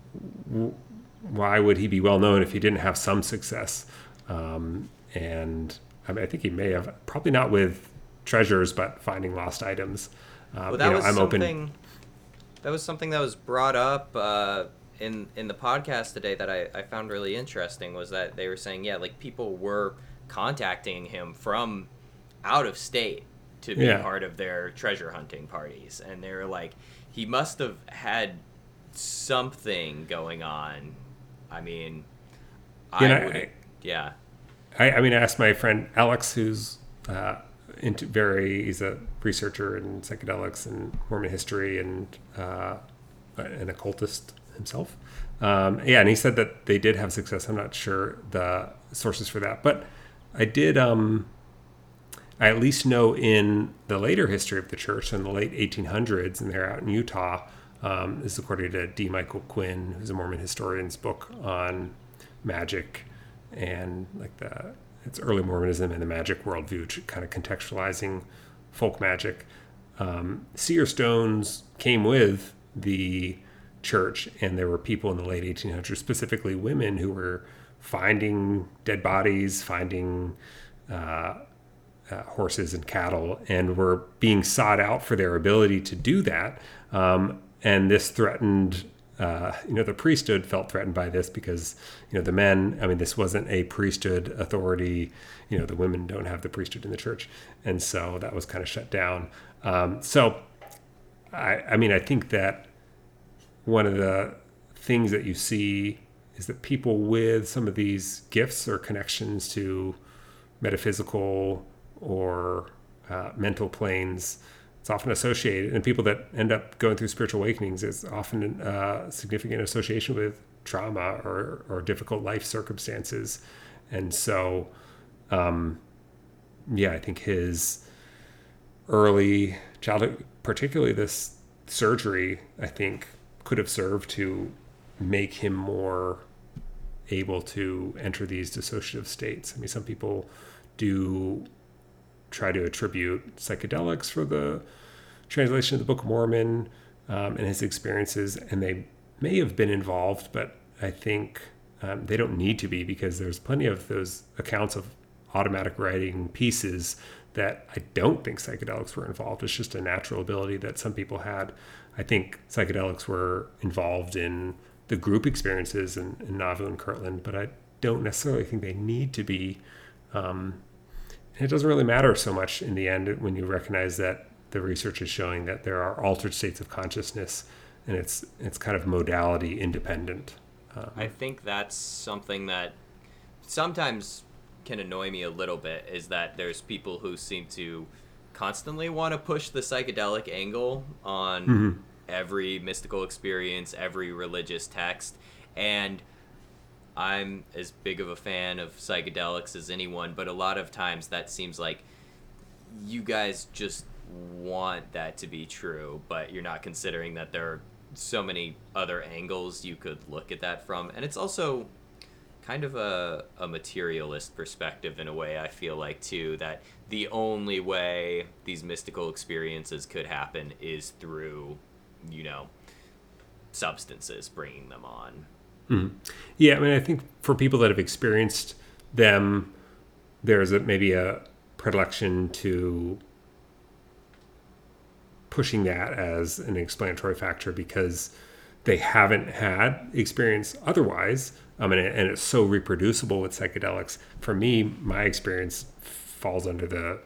why would he be well known if he didn't have some success? Um, and I, mean, I think he may have probably not with treasures, but finding lost items. Um, Well, that you know, was I'm something. open. That was something that was brought up uh, in in the podcast today that I, I found really interesting. Was that they were saying, yeah, like people were contacting him from out of state to be Yeah. part of their treasure hunting parties, and they were like, he must have had something going on. I mean, I know, would, I- yeah, I, I mean, I asked my friend Alex, who's uh, into very, he's a researcher in psychedelics and Mormon history and uh, an occultist himself. Um, yeah, and he said that they did have success. I'm not sure the sources for that, but I did. Um, I at least know in the later history of the church in the late 1800s, and they're out in Utah. Um, this is according to D. Michael Quinn, who's a Mormon historian's book on magic and like the it's early Mormonism and the magic worldview, kind of contextualizing folk magic. Um, seer stones came with the church, and there were people in the late 1800s, specifically women, who were finding dead bodies, finding uh, uh, horses and cattle, and were being sought out for their ability to do that. Um, and this threatened, uh, you know, the priesthood felt threatened by this because, you know, the men. I mean, this wasn't a priesthood authority. You know, the women don't have the priesthood in the church, and so that was kind of shut down. Um, so, I, I mean, I think that one of the things that you see is that people with some of these gifts or connections to metaphysical or uh, mental planes it's often associated and people that end up going through spiritual awakenings is often uh, significant association with trauma or, or difficult life circumstances and so um, yeah i think his early childhood particularly this surgery i think could have served to make him more able to enter these dissociative states. I mean, some people do try to attribute psychedelics for the translation of the Book of Mormon um, and his experiences, and they may have been involved, but I think um, they don't need to be because there's plenty of those accounts of automatic writing pieces that I don't think psychedelics were involved. It's just a natural ability that some people had. I think psychedelics were involved in the group experiences in, in Nauvoo and Kirtland, but I don't necessarily think they need to be. Um, it doesn't really matter so much in the end when you recognize that the research is showing that there are altered states of consciousness, and it's it's kind of modality independent. Um, I think that's something that sometimes can annoy me a little bit is that there's people who seem to constantly want to push the psychedelic angle on every mystical experience, every religious text, and I'm as big of a fan of psychedelics as anyone, but a lot of times that seems like you guys just want that to be true, but you're not considering that there are so many other angles you could look at that from. And it's also kind of a, a materialist perspective in a way, I feel like, too, that the only way these mystical experiences could happen is through, you know, substances bringing them on. Yeah, I mean, I think for people that have experienced them, there's a, maybe a predilection to pushing that as an explanatory factor because they haven't had experience otherwise. Um, and, it, and it's so reproducible with psychedelics. For me, my experience falls under the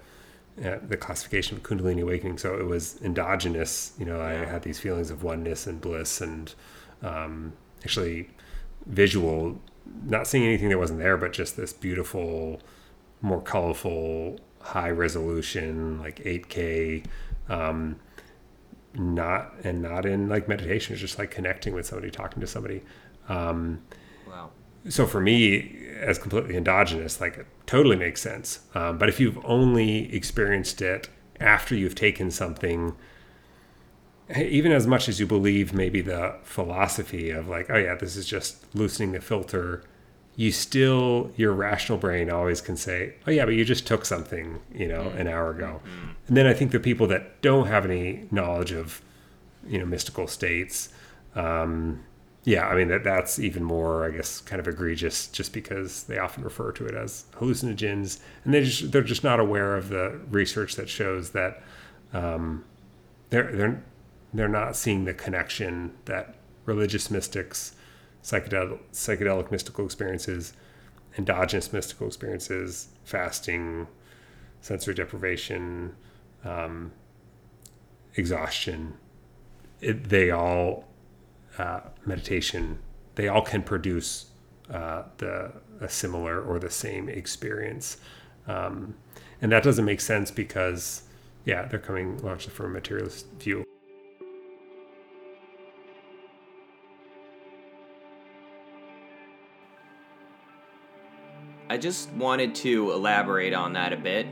uh, the classification of Kundalini awakening. So it was endogenous. You know, I had these feelings of oneness and bliss, and um, actually visual, not seeing anything that wasn't there, but just this beautiful, more colorful, high resolution, like 8K. Um, not and not in like meditation, it's just like connecting with somebody, talking to somebody. Um, Wow. so for me as completely endogenous like it totally makes sense um, but if you've only experienced it after you've taken something even as much as you believe maybe the philosophy of like oh yeah this is just loosening the filter you still your rational brain always can say oh yeah but you just took something you know an hour ago. And then i think the people that don't have any knowledge of you know mystical states um, yeah, I mean that that's even more, I guess, kind of egregious, just because they often refer to it as hallucinogens, and they just they're just not aware of the research that shows that um, they're they're they're not seeing the connection that religious mystics, psychedelic psychedelic mystical experiences, endogenous mystical experiences, fasting, sensory deprivation, um, exhaustion, it, they all uh, meditation, they all can produce uh, the a similar or the same experience, um, and that doesn't make sense because yeah, they're coming largely from a materialist view. I just wanted to elaborate on that a bit.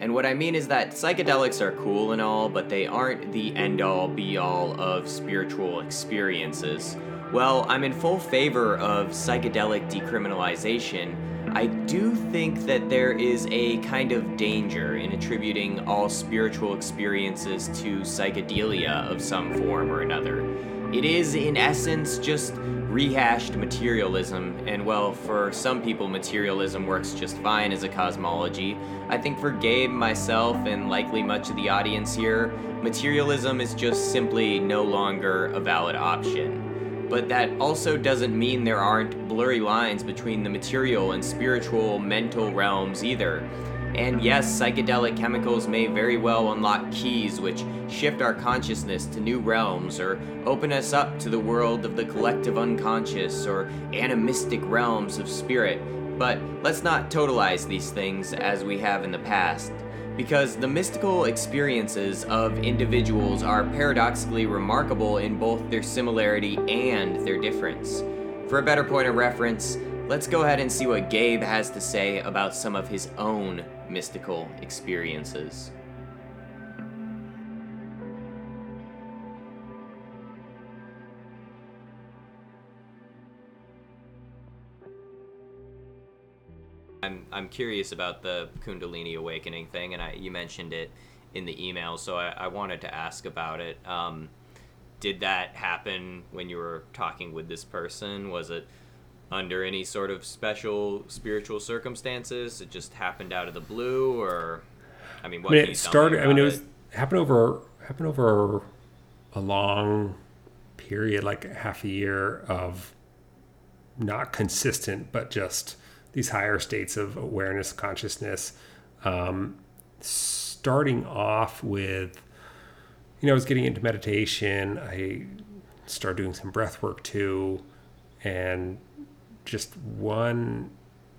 And what I mean is that psychedelics are cool and all, but they aren't the end all be all of spiritual experiences. Well, I'm in full favor of psychedelic decriminalization, I do think that there is a kind of danger in attributing all spiritual experiences to psychedelia of some form or another. It is, in essence, just rehashed materialism, and well, for some people, materialism works just fine as a cosmology. I think for Gabe, myself, and likely much of the audience here, materialism is just simply no longer a valid option. But that also doesn't mean there aren't blurry lines between the material and spiritual, mental realms either. And yes, psychedelic chemicals may very well unlock keys which shift our consciousness to new realms or open us up to the world of the collective unconscious or animistic realms of spirit. But let's not totalize these things as we have in the past, because the mystical experiences of individuals are paradoxically remarkable in both their similarity and their difference. For a better point of reference, let's go ahead and see what Gabe has to say about some of his own mystical experiences. I'm I'm curious about the Kundalini awakening thing, and I you mentioned it in the email, so I, I wanted to ask about it. Um, did that happen when you were talking with this person? Was it under any sort of special spiritual circumstances? It just happened out of the blue, or I mean, what I mean, it me started. I mean, it was happened over happened over a long period, like half a year of not consistent, but just these higher states of awareness, consciousness. Um, starting off with, you know, I was getting into meditation. I started doing some breath work too, and just one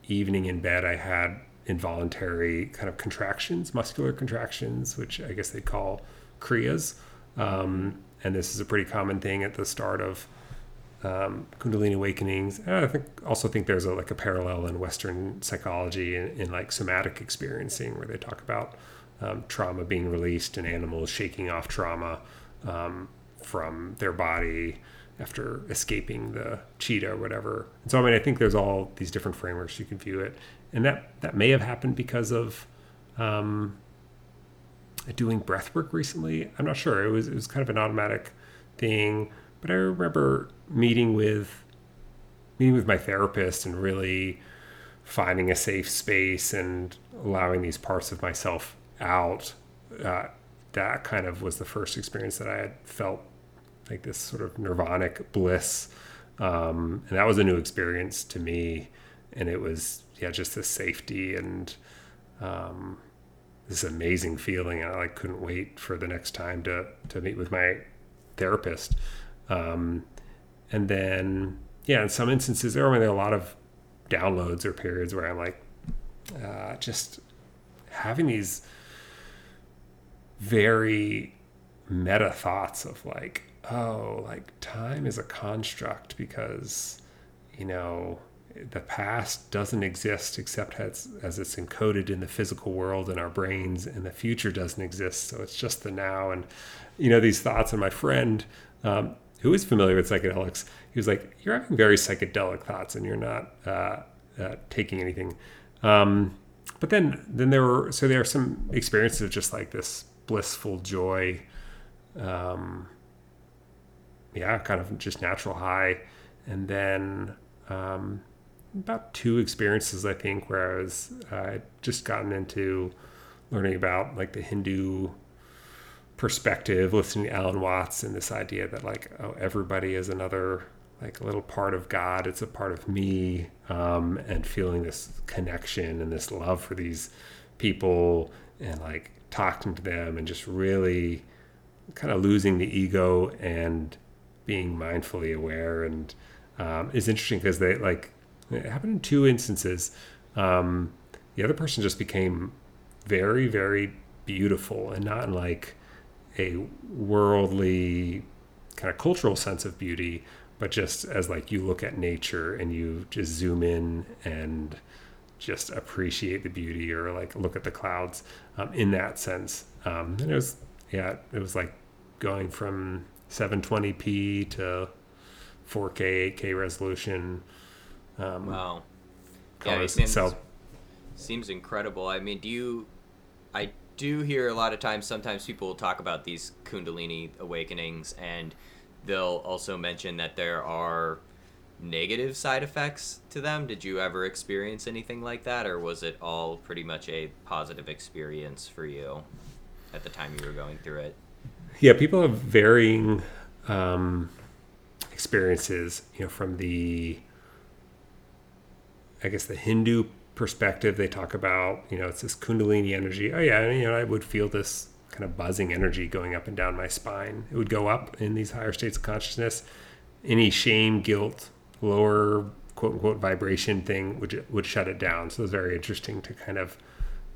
evening in bed, I had involuntary kind of contractions, muscular contractions, which I guess they call kriyas. Um, and this is a pretty common thing at the start of um, Kundalini awakenings. And I think also think there's a, like a parallel in Western psychology in, in like somatic experiencing, where they talk about um, trauma being released and animals shaking off trauma um, from their body after escaping the cheetah or whatever. And so I mean, I think there's all these different frameworks you can view it, and that that may have happened because of um, doing breath work recently. I'm not sure. It was it was kind of an automatic thing. but I remember meeting with meeting with my therapist and really finding a safe space and allowing these parts of myself out. Uh, that kind of was the first experience that I had felt like this sort of nirvanic bliss. Um, and that was a new experience to me. And it was, yeah, just this safety and um, this amazing feeling. And I like couldn't wait for the next time to, to meet with my therapist. Um, and then, yeah, in some instances, there are a lot of downloads or periods where I'm like, uh, just having these very meta thoughts of like, oh, like time is a construct because, you know, the past doesn't exist except as, as it's encoded in the physical world in our brains, and the future doesn't exist. So it's just the now. And, you know, these thoughts. And my friend, um, who is familiar with psychedelics, he was like, You're having very psychedelic thoughts and you're not uh, uh, taking anything. Um, but then, then there were, so there are some experiences of just like this blissful joy. Um, yeah, kind of just natural high. And then um, about two experiences, I think, where I was uh, just gotten into learning about like the Hindu perspective, listening to Alan Watts and this idea that like, oh, everybody is another like a little part of God. It's a part of me, um, and feeling this connection and this love for these people, and like talking to them, and just really kind of losing the ego and being mindfully aware. And um, it's interesting because they like it happened in two instances. Um, the other person just became very, very beautiful, and not in like a worldly kind of cultural sense of beauty, but just as like you look at nature and you just zoom in and just appreciate the beauty or like look at the clouds um, in that sense. Um, and it was, yeah, it was like going from 720p to 4K, 8K resolution. Um, wow. Yeah, it seems, so, seems incredible. I mean, do you, I do hear a lot of times, sometimes people will talk about these Kundalini awakenings and they'll also mention that there are negative side effects to them. Did you ever experience anything like that, or was it all pretty much a positive experience for you at the time you were going through it? Yeah, people have varying um, experiences. You know, from the I guess the Hindu perspective, they talk about you know it's this Kundalini energy. Oh yeah, you know I would feel this kind of buzzing energy going up and down my spine. It would go up in these higher states of consciousness. Any shame, guilt, lower quote unquote vibration thing would would shut it down. So it's very interesting to kind of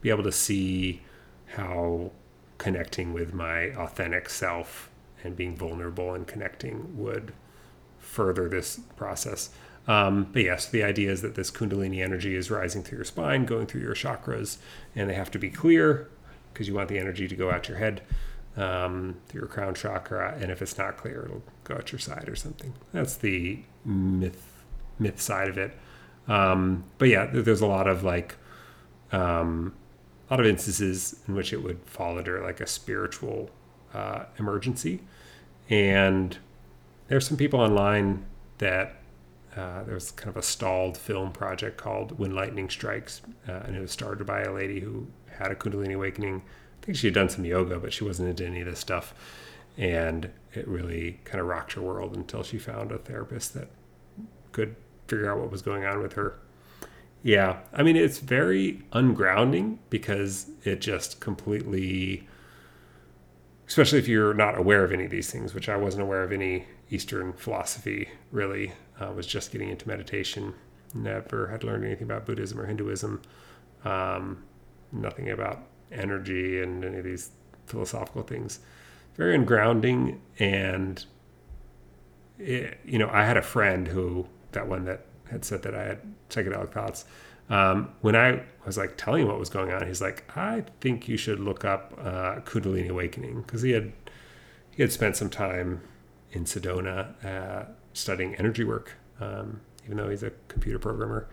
be able to see how connecting with my authentic self and being vulnerable and connecting would further this process. Um, but yes, the idea is that this Kundalini energy is rising through your spine, going through your chakras, and they have to be clear because you want the energy to go out your head um, through your crown chakra, and if it's not clear, it'll go out your side or something. That's the myth myth side of it. Um, but yeah, there's a lot of like um, lot of instances in which it would fall under like a spiritual uh, emergency, and there's some people online that uh, there was kind of a stalled film project called When Lightning Strikes, uh, and it was started by a lady who had a Kundalini awakening. I think she had done some yoga, but she wasn't into any of this stuff. And it really kind of rocked her world until she found a therapist that could figure out what was going on with her. Yeah, I mean, it's very ungrounding because it just completely, especially if you're not aware of any of these things, which I wasn't aware of any Eastern philosophy really. I was just getting into meditation, never had learned anything about Buddhism or Hinduism. Um, nothing about energy and any of these philosophical things. Very ungrounding. And, it, you know, I had a friend who, that one that had said that I had psychedelic thoughts. Um, when I was like telling him what was going on, he's like, I think you should look up uh, Kundalini Awakening because he had he had spent some time in Sedona uh, studying energy work, um, even though he's a computer programmer,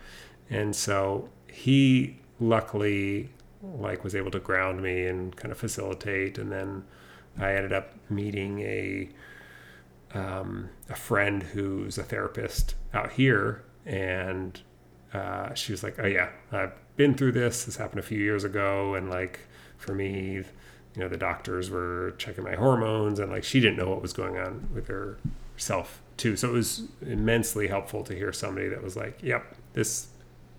and so he luckily like was able to ground me and kind of facilitate and then i ended up meeting a um, a friend who's a therapist out here, and uh, she was like, "Oh yeah, I've been through this. This happened a few years ago, and like for me, you know, the doctors were checking my hormones, and like she didn't know what was going on with herself too. So it was immensely helpful to hear somebody that was like, "Yep, this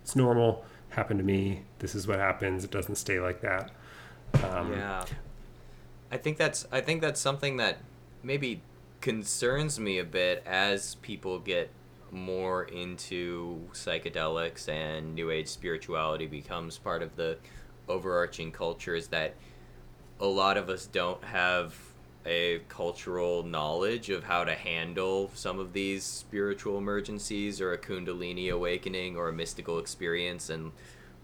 it's normal. Happened to me. This is what happens. It doesn't stay like that." Um, yeah. I think that's I think that's something that maybe concerns me a bit as people get more into psychedelics and new age spirituality becomes part of the overarching culture is that a lot of us don't have a cultural knowledge of how to handle some of these spiritual emergencies or a kundalini awakening or a mystical experience and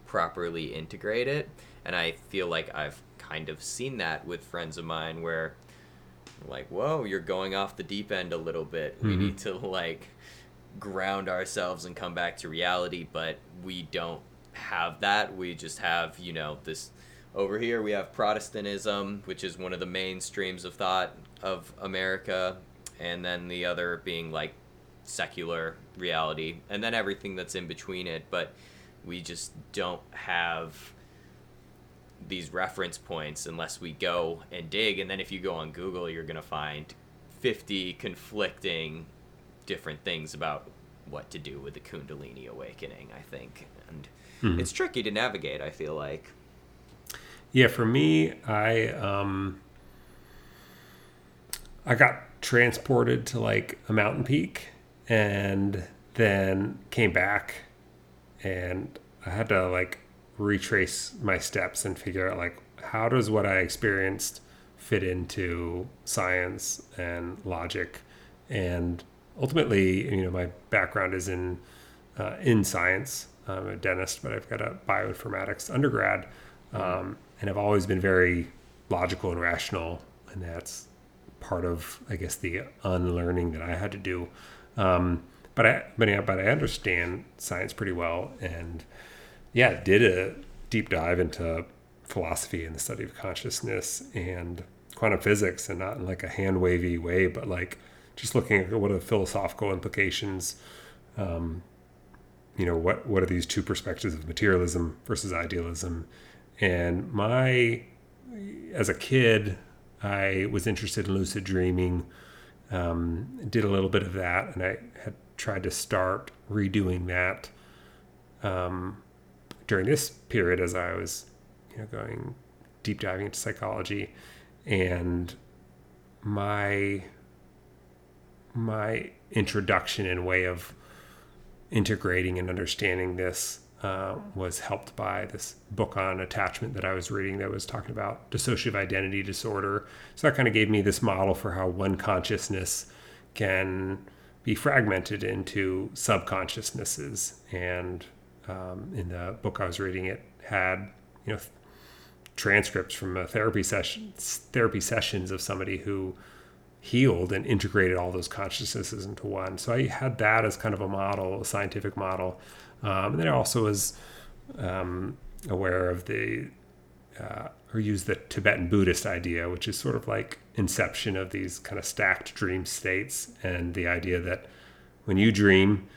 properly integrate it and i feel like i've kind of seen that with friends of mine where like whoa you're going off the deep end a little bit we Mhm. need to like ground ourselves and come back to reality but we don't have that. We just have you know this over here we have protestantism which is one of the main streams of thought of america and then the other being like secular reality and then everything that's in between it but we just don't have these reference points unless we go and dig and then if you go on google you're going to find 50 conflicting different things about what to do with the kundalini awakening i think. And Mhm. it's tricky to navigate i feel like. Yeah, for me, I um I got transported to like a mountain peak and then came back and I had to like retrace my steps and figure out like how does what I experienced fit into science and logic? And ultimately you know my background is in uh, in science. I'm a dentist but I've got a bioinformatics undergrad um, and I've always been very logical and rational and that's part of I guess the unlearning that I had to do. Um, but I but I, but I understand science pretty well and yeah, did a deep dive into philosophy and the study of consciousness and quantum physics, and not in like a hand wavy way, but like just looking at what are the philosophical implications. Um, you know, what what are these two perspectives of materialism versus idealism? And my, as a kid, I was interested in lucid dreaming. Um, did a little bit of that, and I had tried to start redoing that. Um, during this period as I was, you know, going deep diving into psychology, and my my introduction and way of integrating and understanding this uh, was helped by this book on attachment that I was reading that was talking about dissociative identity disorder. So that kind of gave me this model for how one consciousness can be fragmented into subconsciousnesses and um, in the book I was reading, it had you know transcripts from a therapy session, therapy sessions of somebody who healed and integrated all those consciousnesses into one. So I had that as kind of a model, a scientific model, um, and then I also was um, aware of the uh, or use the Tibetan Buddhist idea, which is sort of like inception of these kind of stacked dream states, and the idea that when you dream,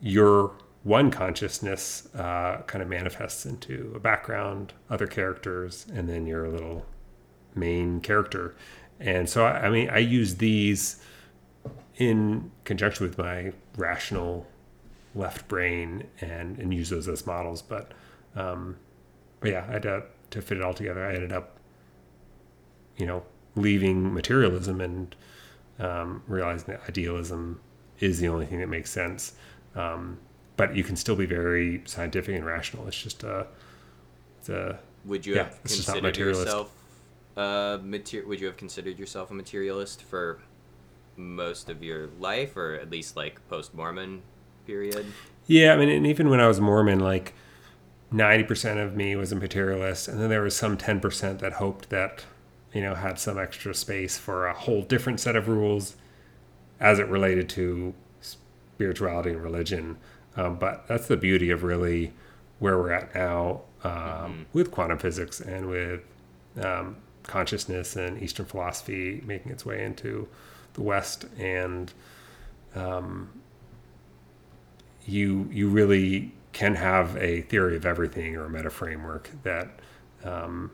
you're one consciousness uh, kind of manifests into a background, other characters, and then your little main character. And so, I, I mean, I use these in conjunction with my rational left brain and, and use those as models. But, um, but yeah, I had to, to fit it all together. I ended up, you know, leaving materialism and um, realizing that idealism is the only thing that makes sense. Um, but you can still be very scientific and rational. It's just a, it's a would you Yeah, have it's just not considered yourself uh, mater- would you have considered yourself a materialist for most of your life or at least like post mormon period Yeah, I mean, and even when I was Mormon, like ninety percent of me was a materialist, and then there was some ten percent that hoped that you know had some extra space for a whole different set of rules as it related to spirituality and religion. Um, but that's the beauty of really where we're at now um, with quantum physics and with um, consciousness and Eastern philosophy making its way into the West, and um, you you really can have a theory of everything or a meta framework that um,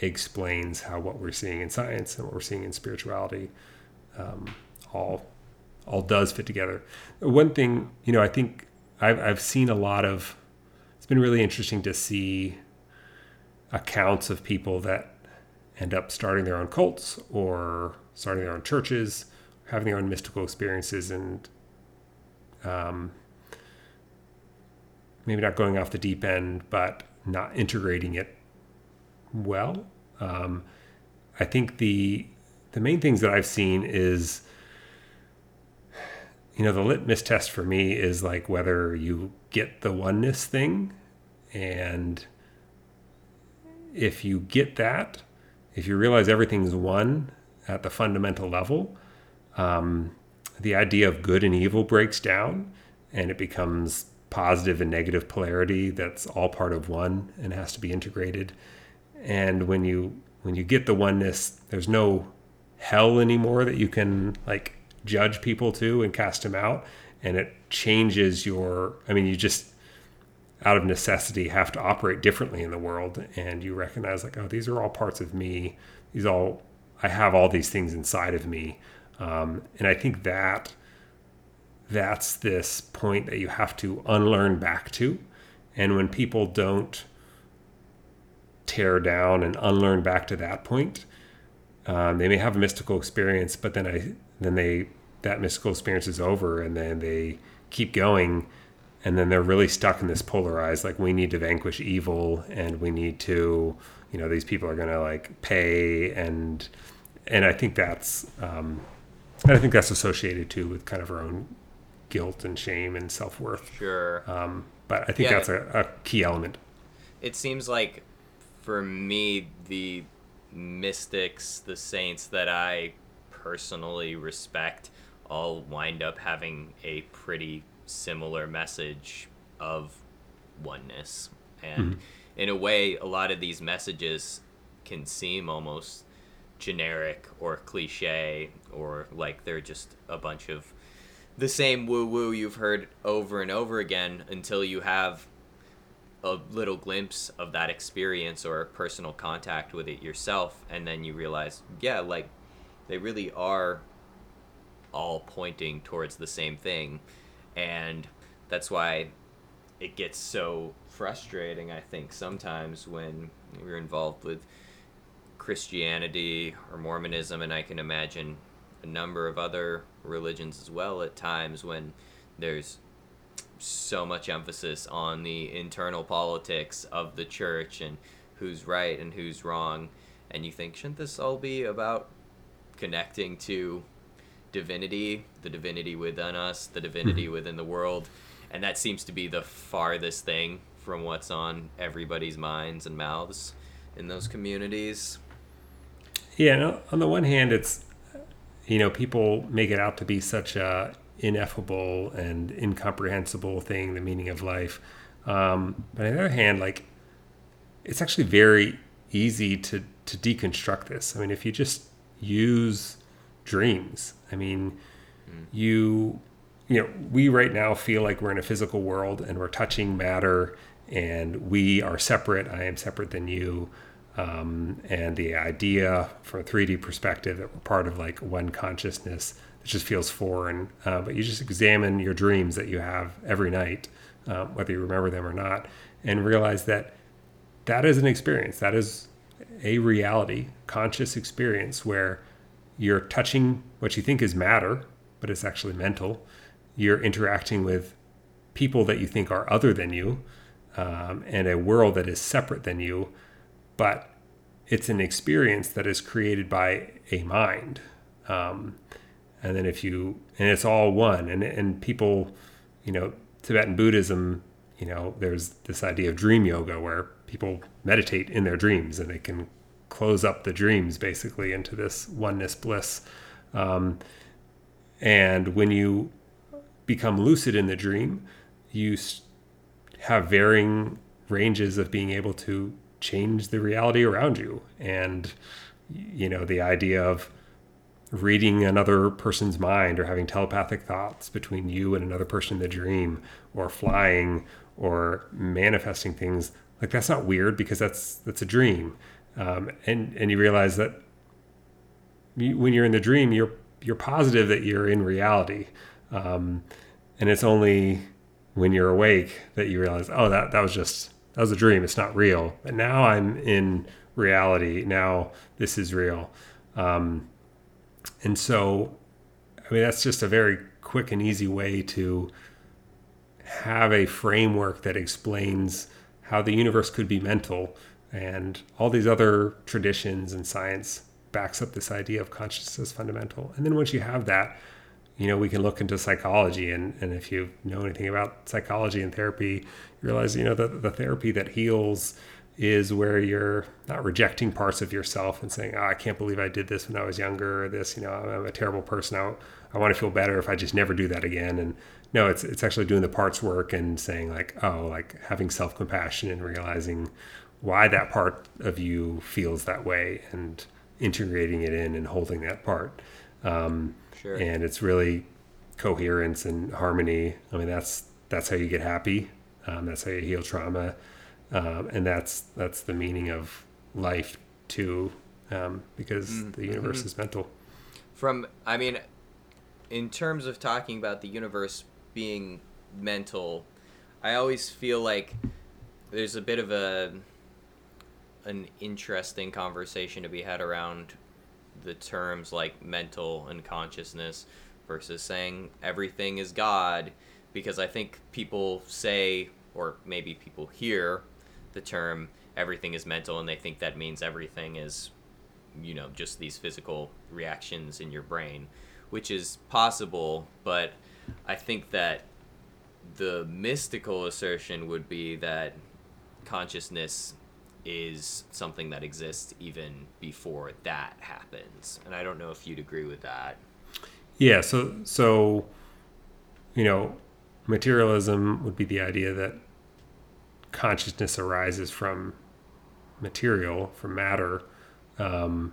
explains how what we're seeing in science and what we're seeing in spirituality um, all all does fit together. One thing, you know, I think I've, I've seen a lot of. It's been really interesting to see accounts of people that end up starting their own cults or starting their own churches, having their own mystical experiences, and um, maybe not going off the deep end, but not integrating it well. Um, I think the the main things that I've seen is, you know, the litmus test for me is like whether you get the oneness thing, and if you get that, if you realize everything's one at the fundamental level, um, the idea of good and evil breaks down, and it becomes positive and negative polarity that's all part of one and has to be integrated. And when you when you get the oneness, there's no hell anymore that you can like judge people to and cast them out and it changes your i mean you just out of necessity have to operate differently in the world. And you recognize like oh these are all parts of me. These all i have all these things inside of me. Um, and i think that that's this point that you have to unlearn back to. And when people don't tear down and unlearn back to that point, um, they may have a mystical experience, but then I then they that mystical experience is over, and then they keep going, and then they're really stuck in this polarized like we need to vanquish evil, and we need to you know these people are gonna like pay and and I think that's um, and I think that's associated too with kind of our own guilt and shame and self worth. Sure. Um, but I think Yeah. that's a, a key element. it seems like for me the mystics the saints that i personally respect all wind up having a pretty similar message of oneness. And mm-hmm. in a way a lot of these messages can seem almost generic or cliche or like they're just a bunch of the same woo woo you've heard over and over again until you have a little glimpse of that experience or personal contact with it yourself. And then you realize yeah like they really are all pointing towards the same thing and that's why it gets so frustrating i think sometimes when we're involved with christianity or mormonism and i can imagine a number of other religions as well at times when there's so much emphasis on the internal politics of the church and who's right and who's wrong. And you think shouldn't this all be about connecting to divinity the divinity within us the divinity within the world and that seems to be the farthest thing from what's on everybody's minds and mouths in those communities Yeah, no, on the one hand, it's you know people make it out to be such a ineffable and incomprehensible thing, the meaning of life. Um, but on the other hand, like it's actually very easy to to deconstruct this. I mean, if you just use dreams, I mean, you you know we right now feel like we're in a physical world and we're touching matter and we are separate i am separate than you. Um, and the idea from a 3d perspective that we're part of like one consciousness it just feels foreign. Uh, but you just examine your dreams that you have every night um, whether you remember them or not and realize that that is an experience. That is a reality conscious experience where you're touching what you think is matter but it's actually mental. You're interacting with people that you think are other than you um, and a world that is separate than you but it's an experience that is created by a mind. Um, and then if you and it's all one and and people you know tibetan buddhism you know there's this idea of dream yoga where people meditate in their dreams and they can close up the dreams basically into this oneness bliss. Um, and when you become lucid in the dream you have varying ranges of being able to change the reality around you. And you know the idea of reading another person's mind or having telepathic thoughts between you and another person in the dream or flying or manifesting things like that's not weird because that's that's a dream um, and and you realize that you, when you're in the dream you're you're positive that you're in reality. Um, and it's only when you're awake that you realize oh that that was just that was a dream. It's not real. But now i'm in reality. Now this is real. Um, and so, I mean, that's just a very quick and easy way to have a framework that explains how the universe could be mental and all these other traditions and science backs up this idea of consciousness fundamental. And then once you have that, you know, we can look into psychology. And, and if you know anything about psychology and therapy, you realize, you know, the, the therapy that heals is where you're not rejecting parts of yourself and saying, oh, I can't believe I did this when I was younger, or this, you know, I'm a terrible person. I, I want to feel better if I just never do that again. And no, it's, it's actually doing the parts work and saying, like, oh, like having self compassion and realizing why that part of you feels that way and integrating it in and holding that part. Um, Sure. And it's really coherence and harmony. I mean, that's that's how you get happy. Um, that's how you heal trauma um, and that's that's the meaning of life too, um, because Mm, the universe mhm. is mental. From, I mean, in terms of talking about the universe being mental, I always feel like there's a bit of a an interesting conversation to be had around the terms like mental and consciousness versus saying everything is God because I think people say or maybe people hear the term everything is mental and they think that means everything is you know just these physical reactions in your brain which is possible but i think that the mystical assertion would be that consciousness is something that exists even before that happens and i don't know if you'd agree with that Yeah. So so, you know, materialism would be the idea that consciousness arises from material, from matter, um,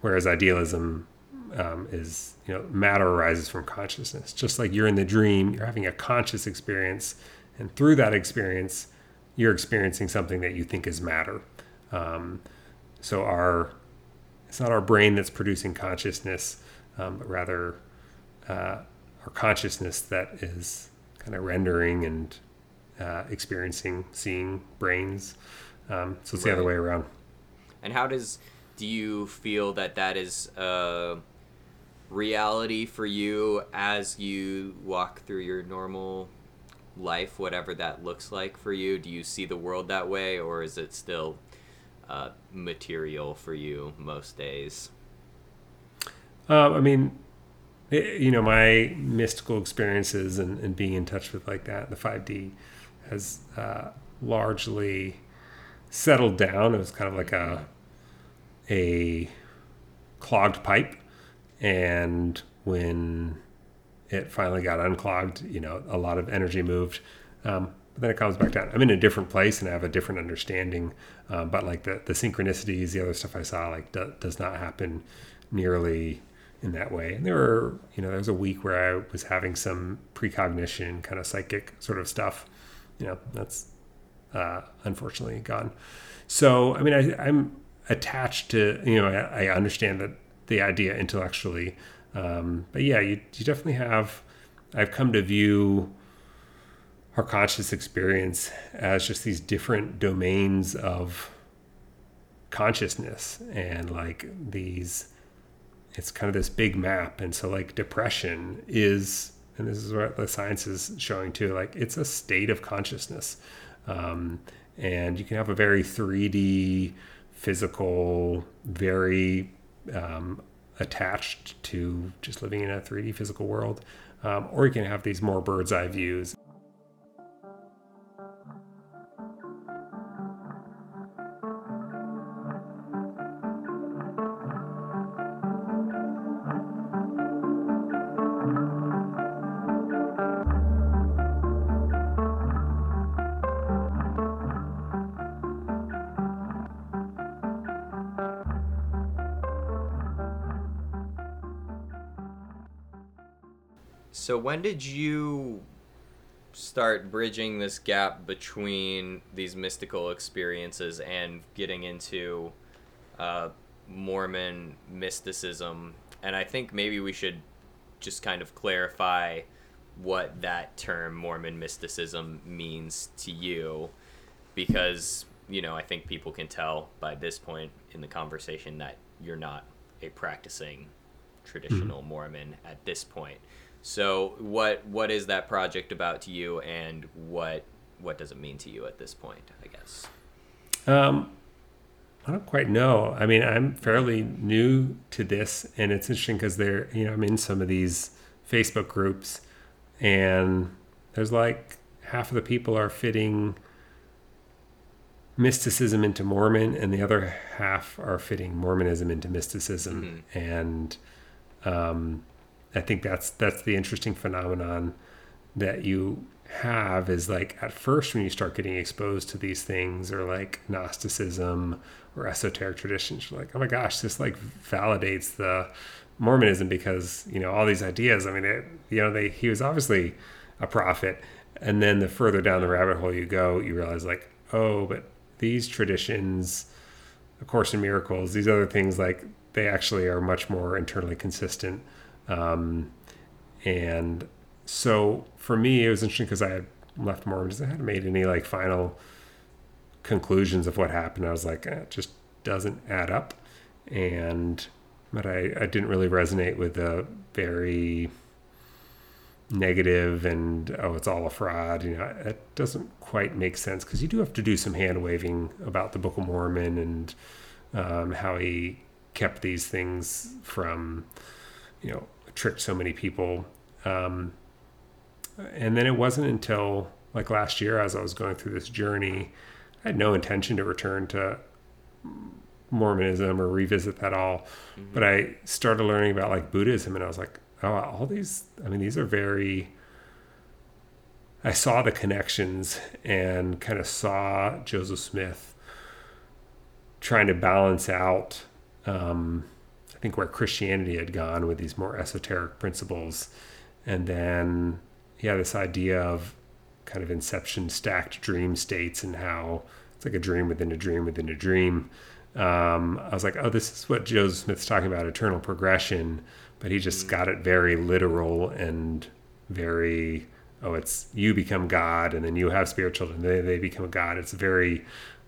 whereas idealism um, is you know matter arises from consciousness. Just like you're in the dream, you're having a conscious experience, and through that experience, you're experiencing something that you think is matter. Um, so our it's not our brain that's producing consciousness, um, but rather uh, our consciousness that is kind of rendering and uh, experiencing, seeing brains. Um, so it's the other way around. and how does do you feel that that is a reality for you as you walk through your normal life whatever that looks like for you? Do you see the world that way or is it still uh, material for you most days? Um, I mean, it, you know, my mystical experiences and, and being in touch with like that, the 5D has uh, largely settled down. It was kind of like a a clogged pipe, and when it finally got unclogged, you know, a lot of energy moved. Um, but then it comes back down. I'm in a different place and I have a different understanding. Um, but like the, the synchronicities, the other stuff I saw, like do, does not happen nearly in that way. And there were, you know, there was a week where I was having some precognition, kind of psychic sort of stuff. You know, that's uh, unfortunately gone. So, I mean, I, I'm attached to, you know, I, I understand that the idea intellectually. Um, but yeah, you, you definitely have, I've come to view our conscious experience as just these different domains of consciousness and like these it's kind of this big map. And so like depression is and this is what the science is showing too like it's a state of consciousness. Um, and you can have a very 3d physical very um, attached to just living in a 3d physical world um, or you can have these more bird's eye views So when did you start bridging this gap between these mystical experiences and getting into uh, Mormon mysticism? And I think maybe we should just kind of clarify what that term Mormon mysticism means to you because you know I think people can tell by this point in the conversation that you're not a practicing traditional mm-hmm. Mormon at this point. So what what is that project about to you and what what does it mean to you at this point, I guess? Um I don't quite know. I mean, I'm fairly new to this and it's interesting cuz they're, you know, I'm in some of these Facebook groups and there's like half of the people are fitting mysticism into Mormon, and the other half are fitting Mormonism into mysticism. Mm-hmm. And um, I think that's that's the interesting phenomenon that you have is like at first when you start getting exposed to these things or like Gnosticism or esoteric traditions, you're like, oh my gosh, this like validates the Mormonism because you know all these ideas. I mean, it, you know, they he was obviously a prophet, and then the further down the rabbit hole you go, you realize like, oh, but these traditions, A Course in Miracles, these other things like they actually are much more internally consistent. Um, and so for me, it was interesting because I had left Mormonism. I hadn't made any like final conclusions of what happened. I was like, eh, it just doesn't add up. And but I, I didn't really resonate with the very negative and oh it's all a fraud you know it doesn't quite make sense because you do have to do some hand waving about the book of mormon and um, how he kept these things from you know tricked so many people um, and then it wasn't until like last year as i was going through this journey i had no intention to return to Mormonism or revisit that all. Mm-hmm. But I started learning about like Buddhism and I was like, oh, all these, I mean, these are very, I saw the connections and kind of saw Joseph Smith trying to balance out, um, think, where Christianity had gone with these more esoteric principles. And then, yeah, this idea of kind of inception stacked dream states and how it's like a dream within a dream within a dream um, I was like, oh, this is what Joe Smith's talking about eternal progression, but he just got it very literal and very, oh, it's you become God and then you have spiritual and they, they become God. It's a very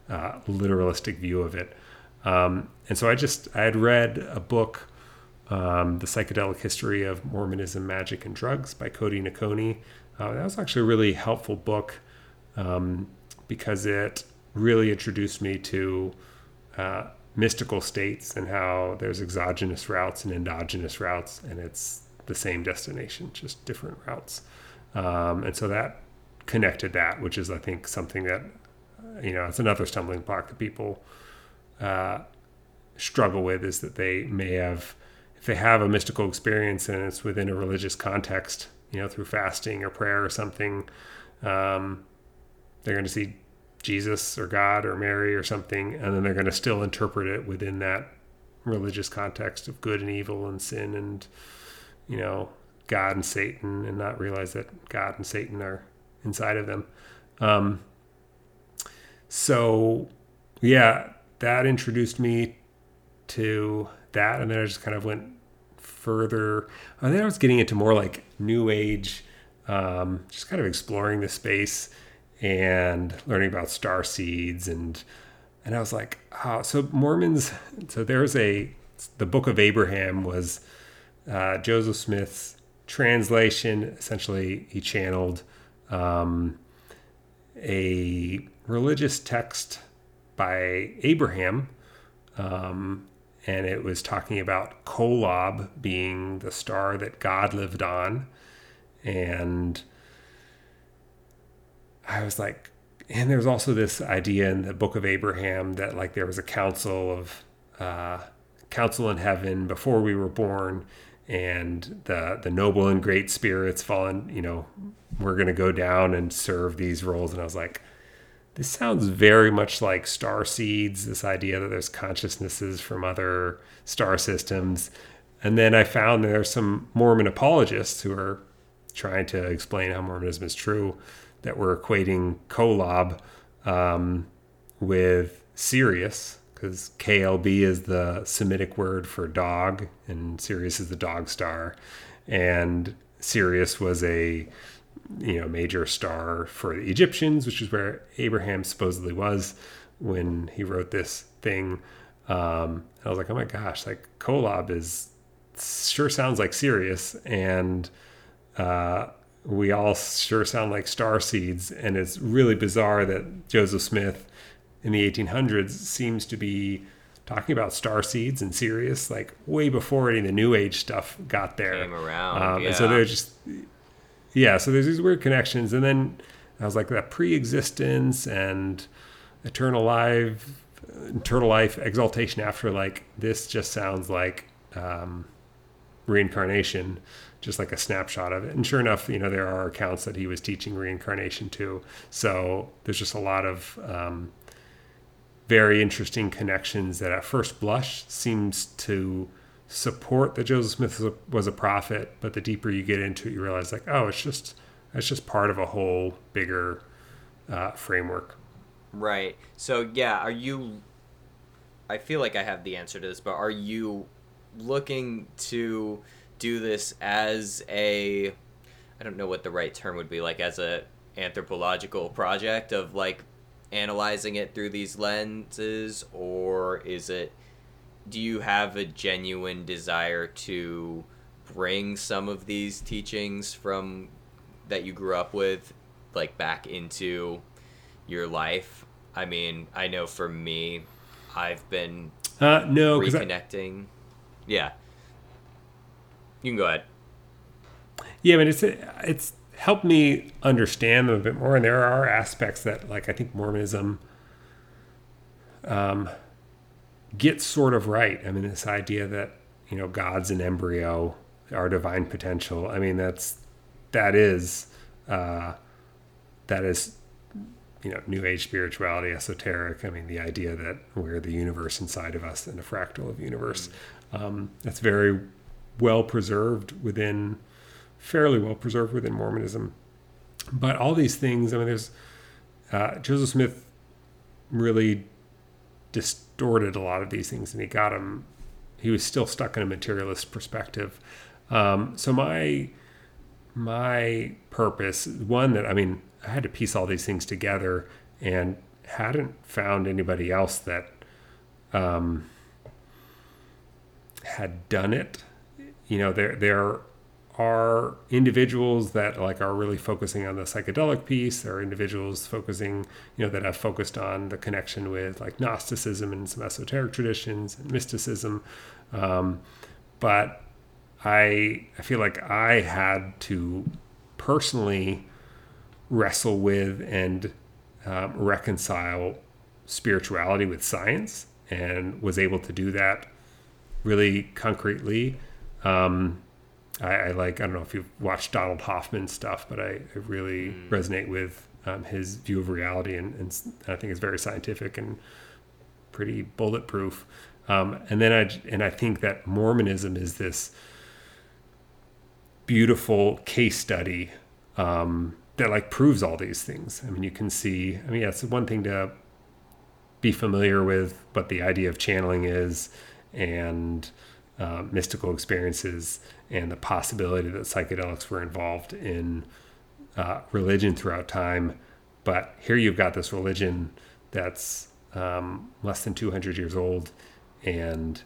uh, literalistic view of it. Um, and so I just, I had read a book, um, The Psychedelic History of Mormonism, Magic, and Drugs by Cody Noconi. Uh, that was actually a really helpful book um, because it really introduced me to uh, mystical states and how there's exogenous routes and endogenous routes, and it's the same destination, just different routes. Um, and so that connected that, which is, I think, something that, you know, it's another stumbling block that people uh, struggle with is that they may have, if they have a mystical experience and it's within a religious context, you know, through fasting or prayer or something, um, they're going to see Jesus or God or Mary or something, and then they're going to still interpret it within that religious context of good and evil and sin and you know God and Satan, and not realize that God and Satan are inside of them. Um, so yeah, that introduced me to that, and then I just kind of went further. I think I was getting into more like New Age, um, just kind of exploring the space and learning about star seeds and and I was like, oh, so Mormons. So there's a the Book of Abraham was uh, Joseph Smith's translation. Essentially, he channeled um, a religious text by Abraham, um, and it was talking about Kolob being the star that God lived on, and I was like, and there's also this idea in the book of Abraham that like there was a council of uh, council in heaven before we were born, and the the noble and great spirits fallen. You know, we're gonna go down and serve these roles. And I was like, this sounds very much like star seeds. This idea that there's consciousnesses from other star systems. And then I found there are some Mormon apologists who are trying to explain how Mormonism is true that we're equating Kolob um, with Sirius because KLB is the Semitic word for dog, and Sirius is the dog star, and Sirius was a you know major star for the Egyptians, which is where Abraham supposedly was when he wrote this thing. Um, I was like, oh my gosh, like Kolob is sure sounds like Sirius, and uh, we all sure sound like star seeds, and it's really bizarre that Joseph Smith in the 1800s seems to be talking about star seeds and Sirius like way before any of the New Age stuff got there. Came around, um, yeah. and so they're just yeah. So there's these weird connections, and then I was like that pre-existence and eternal life, eternal life, exaltation after. Like this just sounds like um, reincarnation, just like a snapshot of it. And sure enough, you know there are accounts that he was teaching reincarnation too. So there's just a lot of um, very interesting connections that at first blush seems to support that Joseph Smith was a, prophet, but the deeper you get into it, you realize like, oh, it's just it's just part of a whole bigger uh, framework. Right. So yeah, are you? I feel like I have the answer to this, but are you looking to do this as a? I don't know what the right term would be, like as a anthropological project of like analyzing it through these lenses, or is it? Do you have a genuine desire to bring some of these teachings from that you grew up with, like back into your life? I mean, I know for me, I've been Uh, no, reconnecting. Yeah. You can go ahead. Yeah, but it's it's helped me understand them a bit more, and there are aspects that, like I think Mormonism, um, gets sort of right. I mean, this idea that you know God's an embryo, our divine potential. I mean, that's that is uh, that is you know New Age spirituality, esoteric. I mean, the idea that we're the universe inside of us and a fractal of universe. Um, that's very well preserved within fairly well preserved within Mormonism. But all these things, I mean, there's uh, Joseph Smith really distorted a lot of these things, and he got him. He was still stuck in a materialist perspective. Um, so my my purpose, one that I mean, I had to piece all these things together, and hadn't found anybody else that um, had done it. You know, there there are individuals that like are really focusing on the psychedelic piece. There are individuals focusing, you know, that have focused on the connection with like Gnosticism and some esoteric traditions and mysticism. Um, but I I feel like I had to personally wrestle with and um, reconcile spirituality with science, and was able to do that really concretely. Um, I, I, like I don't know if you've watched Donald Hoffman stuff, but I, I really mm. resonate with um, his view of reality, and, and, I think it's very scientific and pretty bulletproof. Um, and then I and I think that Mormonism is this beautiful case study um, that like proves all these things. I mean, you can see. I mean, yeah, it's one thing to be familiar with what the idea of channeling is and uh, mystical experiences and the possibility that psychedelics were involved in uh, religion throughout time. But here you've got this religion that's um, less than 200 years old, and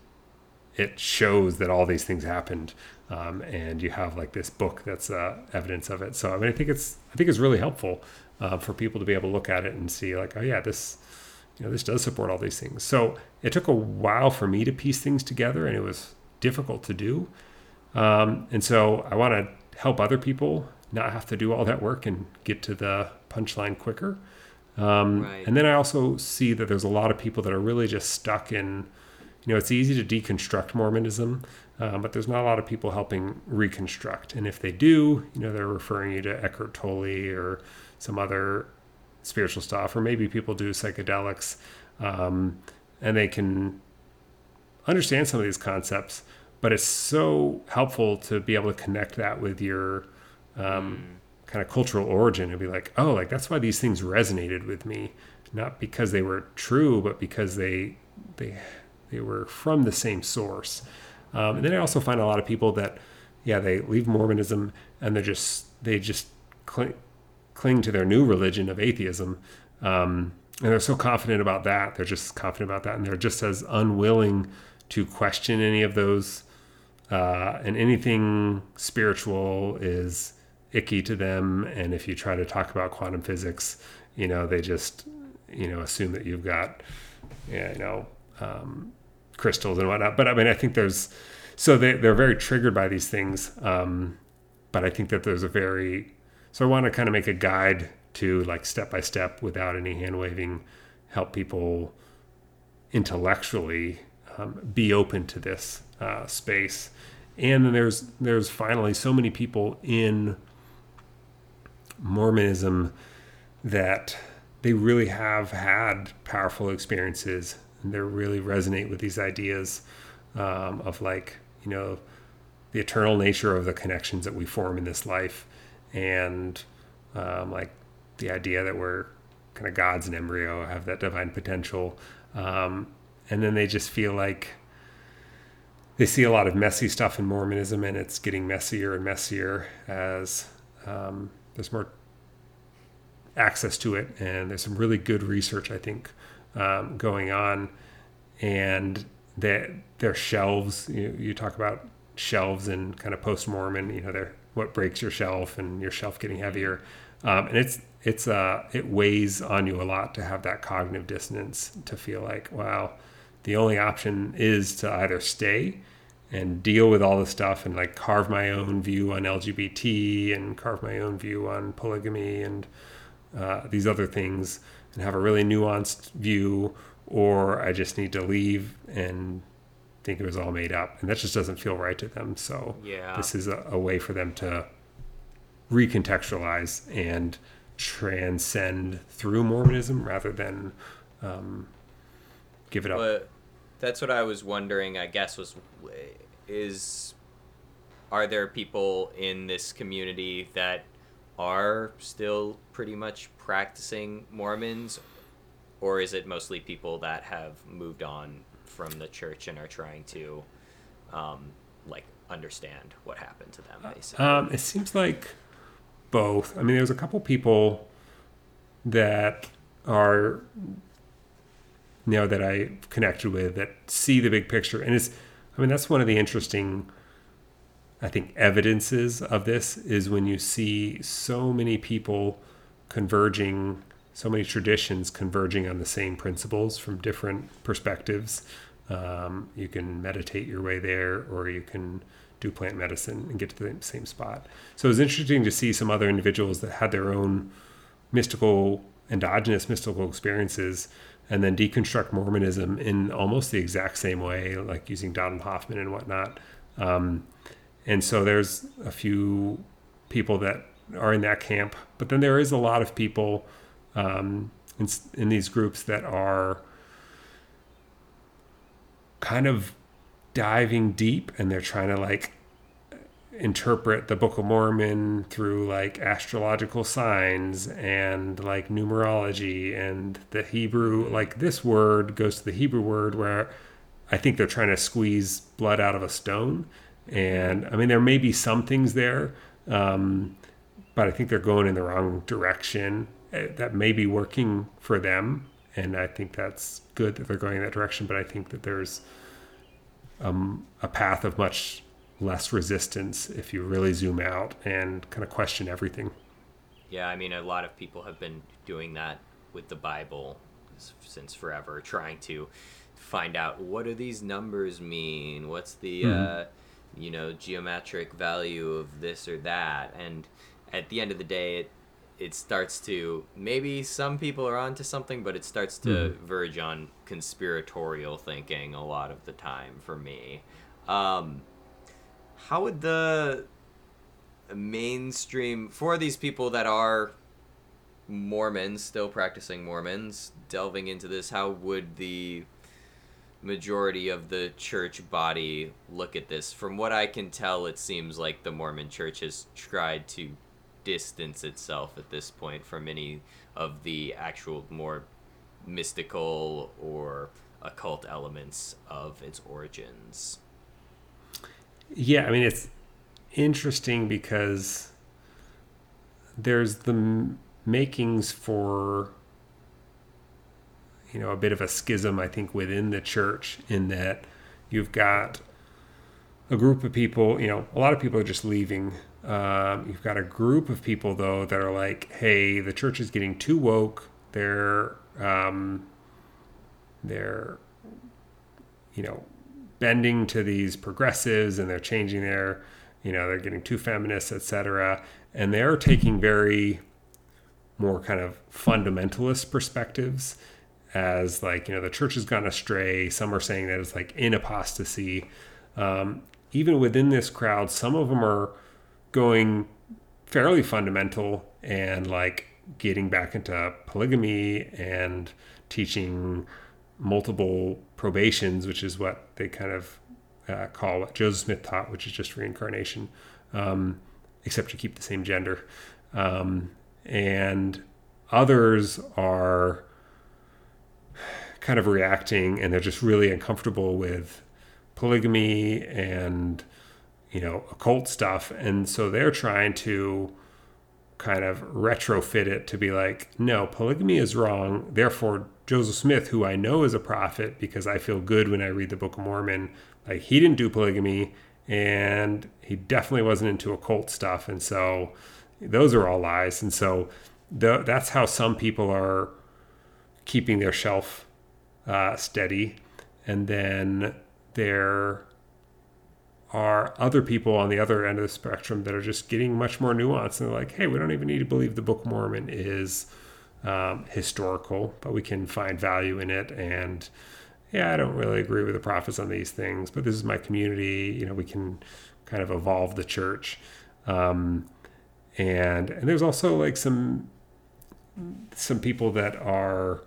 it shows that all these things happened. Um, and you have like this book that's uh, evidence of it. So I mean, I think it's I think it's really helpful uh, for people to be able to look at it and see like, oh yeah, this you know this does support all these things. So it took a while for me to piece things together, and it was difficult to do. Um, and so I want to help other people not have to do all that work and get to the punchline quicker. Um, right. And then I also see that there's a lot of people that are really just stuck in, you know, it's easy to deconstruct Mormonism, uh, but there's not a lot of people helping reconstruct. And if they do, you know, they're referring you to Eckhart Tolle or some other spiritual stuff, or maybe people do psychedelics, um, and they can understand some of these concepts, but it's so helpful to be able to connect that with your um, kind of cultural origin. It'd be like, oh, like that's why these things resonated with me, not because they were true, but because they they they were from the same source. Um, and then I also find a lot of people that, yeah, they leave Mormonism and they're just they just cling, cling to their new religion of atheism. Um, and they're so confident about that. They're just confident about that. And they're just as unwilling to question any of those. Uh, and anything spiritual is icky to them. And if you try to talk about quantum physics, you know, they just, you know, assume that you've got, yeah, you know, um, crystals and whatnot. But I mean, I think there's, so they, they're very triggered by these things. Um, but I think that there's a very, so I want to kind of make a guide to like step by step without any hand waving, help people intellectually um, be open to this uh, space. And then there's there's finally so many people in Mormonism that they really have had powerful experiences and they really resonate with these ideas um, of like you know the eternal nature of the connections that we form in this life and um, like the idea that we're kind of gods in embryo, have that divine potential. Um, and then they just feel like they see a lot of messy stuff in Mormonism, and it's getting messier and messier as um, there's more access to it, and there's some really good research, I think, um, going on, and that their shelves. You, you talk about shelves and kind of post Mormon. You know, they're what breaks your shelf and your shelf getting heavier, um, and it's it's uh it weighs on you a lot to have that cognitive dissonance to feel like wow the only option is to either stay and deal with all the stuff and like carve my own view on lgbt and carve my own view on polygamy and uh, these other things and have a really nuanced view or i just need to leave and think it was all made up and that just doesn't feel right to them so Yeah. this is a, a way for them to recontextualize and transcend through Mormonism rather than um, give it up. But that's what I was wondering. I guess was is are there people in this community that are still pretty much practicing Mormons, or is it mostly people that have moved on from the church and are trying to, um, like, understand what happened to them? Basically, Um, it seems like both. I mean, there's a couple people that are, know, that I connected with that see the big picture, and it's. I mean, that's one of the interesting, I think, evidences of this is when you see so many people converging, so many traditions converging on the same principles from different perspectives. Um, you can meditate your way there, or you can do plant medicine and get to the same spot. So it was interesting to see some other individuals that had their own mystical, endogenous mystical experiences and then deconstruct Mormonism in almost the exact same way, like using Donald Hoffman and whatnot. Um, and so there's a few people that are in that camp, but then there is a lot of people um, in, in these groups that are kind of diving deep and they're trying to like interpret the Book of Mormon through like astrological signs and like numerology and the Hebrew. Like this word goes to the Hebrew word where I think they're trying to squeeze blood out of a stone. And I mean, there may be some things there, um, but I think they're going in the wrong direction. eh, That may be working for them. And I think that's good that they're going in that direction. But I think that there's um, a path of much less resistance if you really zoom out and kind of question everything. Yeah, I mean, a lot of people have been doing that with the Bible since forever, trying to find out what do these numbers mean? What's the, uh, you know, geometric value of this or that? And at the end of the day, it it starts to maybe some people are onto something, but it starts to verge on conspiratorial thinking a lot of the time for me. Um, how would the mainstream for these people that are Mormons, still practicing Mormons, delving into this, how would the majority of the church body look at this? From what I can tell, it seems like the Mormon church has tried to distance itself at this point from any of the actual more mystical or occult elements of its origins. Yeah, I mean it's interesting because there's the makings for you know a bit of a schism I think within the church in that you've got a group of people, you know, a lot of people are just leaving. Um, you've got a group of people though that are like, "Hey, the church is getting too woke. They're um, they're you know bending to these progressives and they're changing their you know they're getting too feminist etc and they're taking very more kind of fundamentalist perspectives as like you know the church has gone astray. Some are saying that it's like in apostasy. Um, even within this crowd some of them are going fairly fundamental and like getting back into polygamy and teaching multiple probations, which is what they kind of uh, call what Joseph Smith taught, which is just reincarnation, um, except you keep the same gender. Um, and others are kind of reacting and they're just really uncomfortable with polygamy and you know occult stuff and so they're trying to kind of retrofit it to be like no polygamy is wrong therefore Joseph Smith, who I know is a prophet because I feel good when I read the Book of Mormon, like he didn't do polygamy and he definitely wasn't into occult stuff. And so those are all lies. And so the, that's how some people are keeping their shelf uh, steady. And then there are other people on the other end of the spectrum that are just getting much more nuanced. And they're like, hey, we don't even need to believe the Book of Mormon is um, historical, but we can find value in it. And yeah, I don't really agree with the prophets on these things, but this is my community. You know, we can kind of evolve the church. Um, and and there's also like some some people that are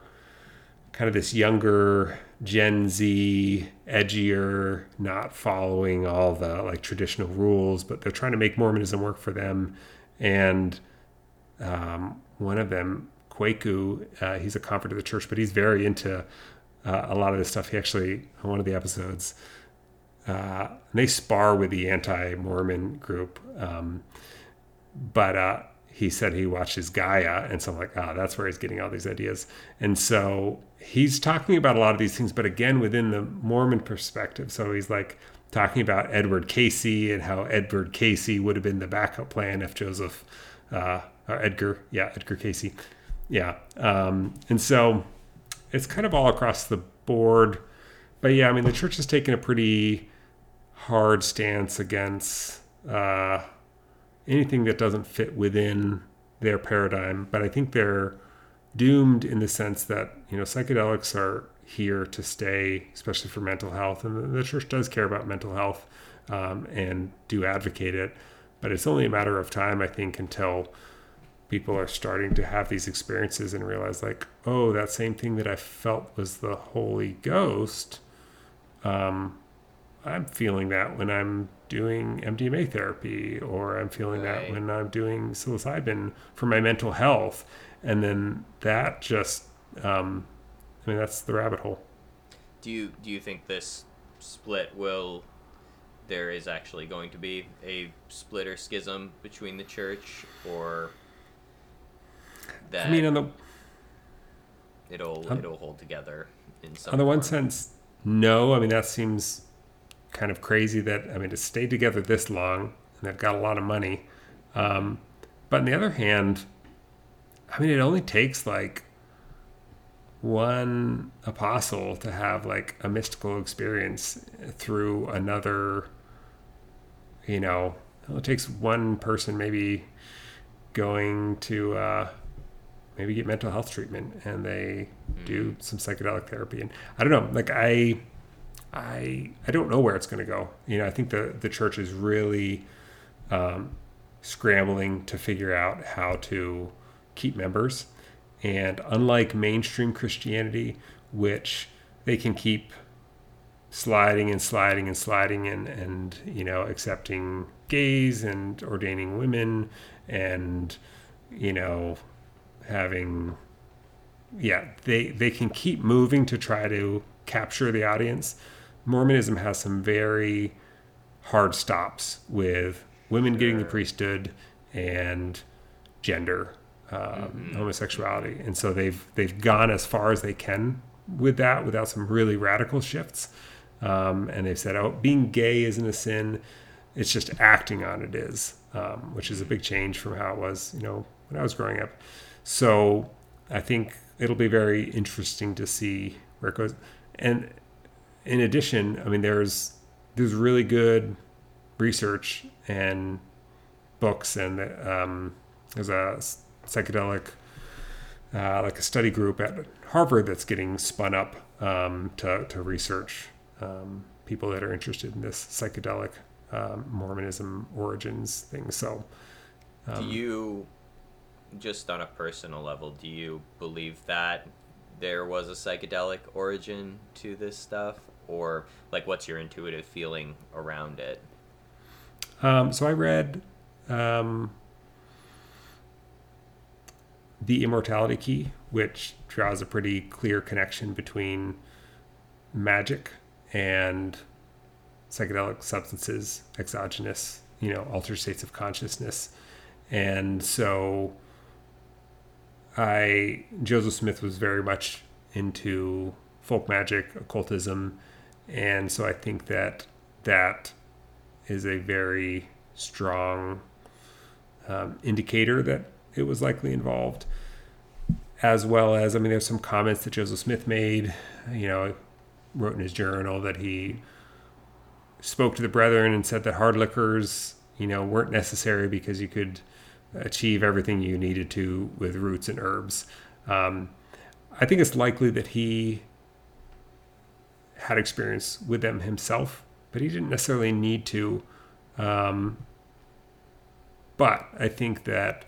kind of this younger Gen Z, edgier, not following all the like traditional rules, but they're trying to make Mormonism work for them. And um, one of them Kwaku. Uh, he's a convert to the church, but he's very into uh, a lot of this stuff. He actually, on one of the episodes, uh, they spar with the anti Mormon group. Um, but uh, he said he watches Gaia. And so I'm like, ah, oh, that's where he's getting all these ideas. And so he's talking about a lot of these things, but again, within the Mormon perspective. So he's like, talking about Edward Casey and how Edward Casey would have been the backup plan if Joseph, uh, or Edgar, yeah, Edgar Cayce. yeah. Um, and so it's kind of all across the board. But yeah, I mean, the church has taken a pretty hard stance against uh, anything that doesn't fit within their paradigm. But I think they're doomed in the sense that, you know, psychedelics are here to stay, especially for mental health. And the church does care about mental health um, and do advocate it. But it's only a matter of time, I think, until people are starting to have these experiences and realize like oh that same thing that i felt was the holy ghost um, i'm feeling that when i'm doing mdma therapy or i'm feeling right. that when i'm doing psilocybin for my mental health and then that just um, i mean that's the rabbit hole do you do you think this split will there is actually going to be a split or schism between the church or that I mean, on the it'll it'll hold together in some. On the form. one sense, no. I mean, that seems kind of crazy that I mean to stay together this long and they've got a lot of money. Um, but on the other hand, I mean, it only takes like one apostle to have like a mystical experience through another. You know, it takes one person maybe going to uh, maybe get mental health treatment and they do some psychedelic therapy and i don't know like i i i don't know where it's going to go you know i think the the church is really um, scrambling to figure out how to keep members. And unlike mainstream christianity which they can keep sliding and sliding and sliding and and you know accepting gays and ordaining women and you know having yeah they they can keep moving to try to capture the audience. Mormonism has some very hard stops with women getting the priesthood and gender um, homosexuality. And so they've they've gone as far as they can with that without some really radical shifts. Um, and they've said oh being gay isn't a sin. It's just acting on it is um, which is a big change from how it was you know when i was growing up. So i think it'll be very interesting to see where it goes. And in addition i mean there's there's really good research and books and um, there's a psychedelic uh, like a study group at harvard that's getting spun up um, to, to research um, people that are interested in this psychedelic um, mormonism origins thing so do you, just on a personal level, do you believe that there was a psychedelic origin to this stuff? Or, like, what's your intuitive feeling around it? Um, so I read um, The Immortality Key, which draws a pretty clear connection between magic and psychedelic substances, exogenous, you know, altered states of consciousness. And so I, Joseph Smith was very much into folk magic, occultism. And so I think that that is a very strong um, indicator that it was likely involved. As well as, I mean, there's some comments that Joseph Smith made, you know, wrote in his journal that he spoke to the brethren and said that hard liquors, you know, weren't necessary because you could achieve everything you needed to with roots and herbs. Um, I think it's likely that he had experience with them himself, but he didn't necessarily need to. Um, but I think that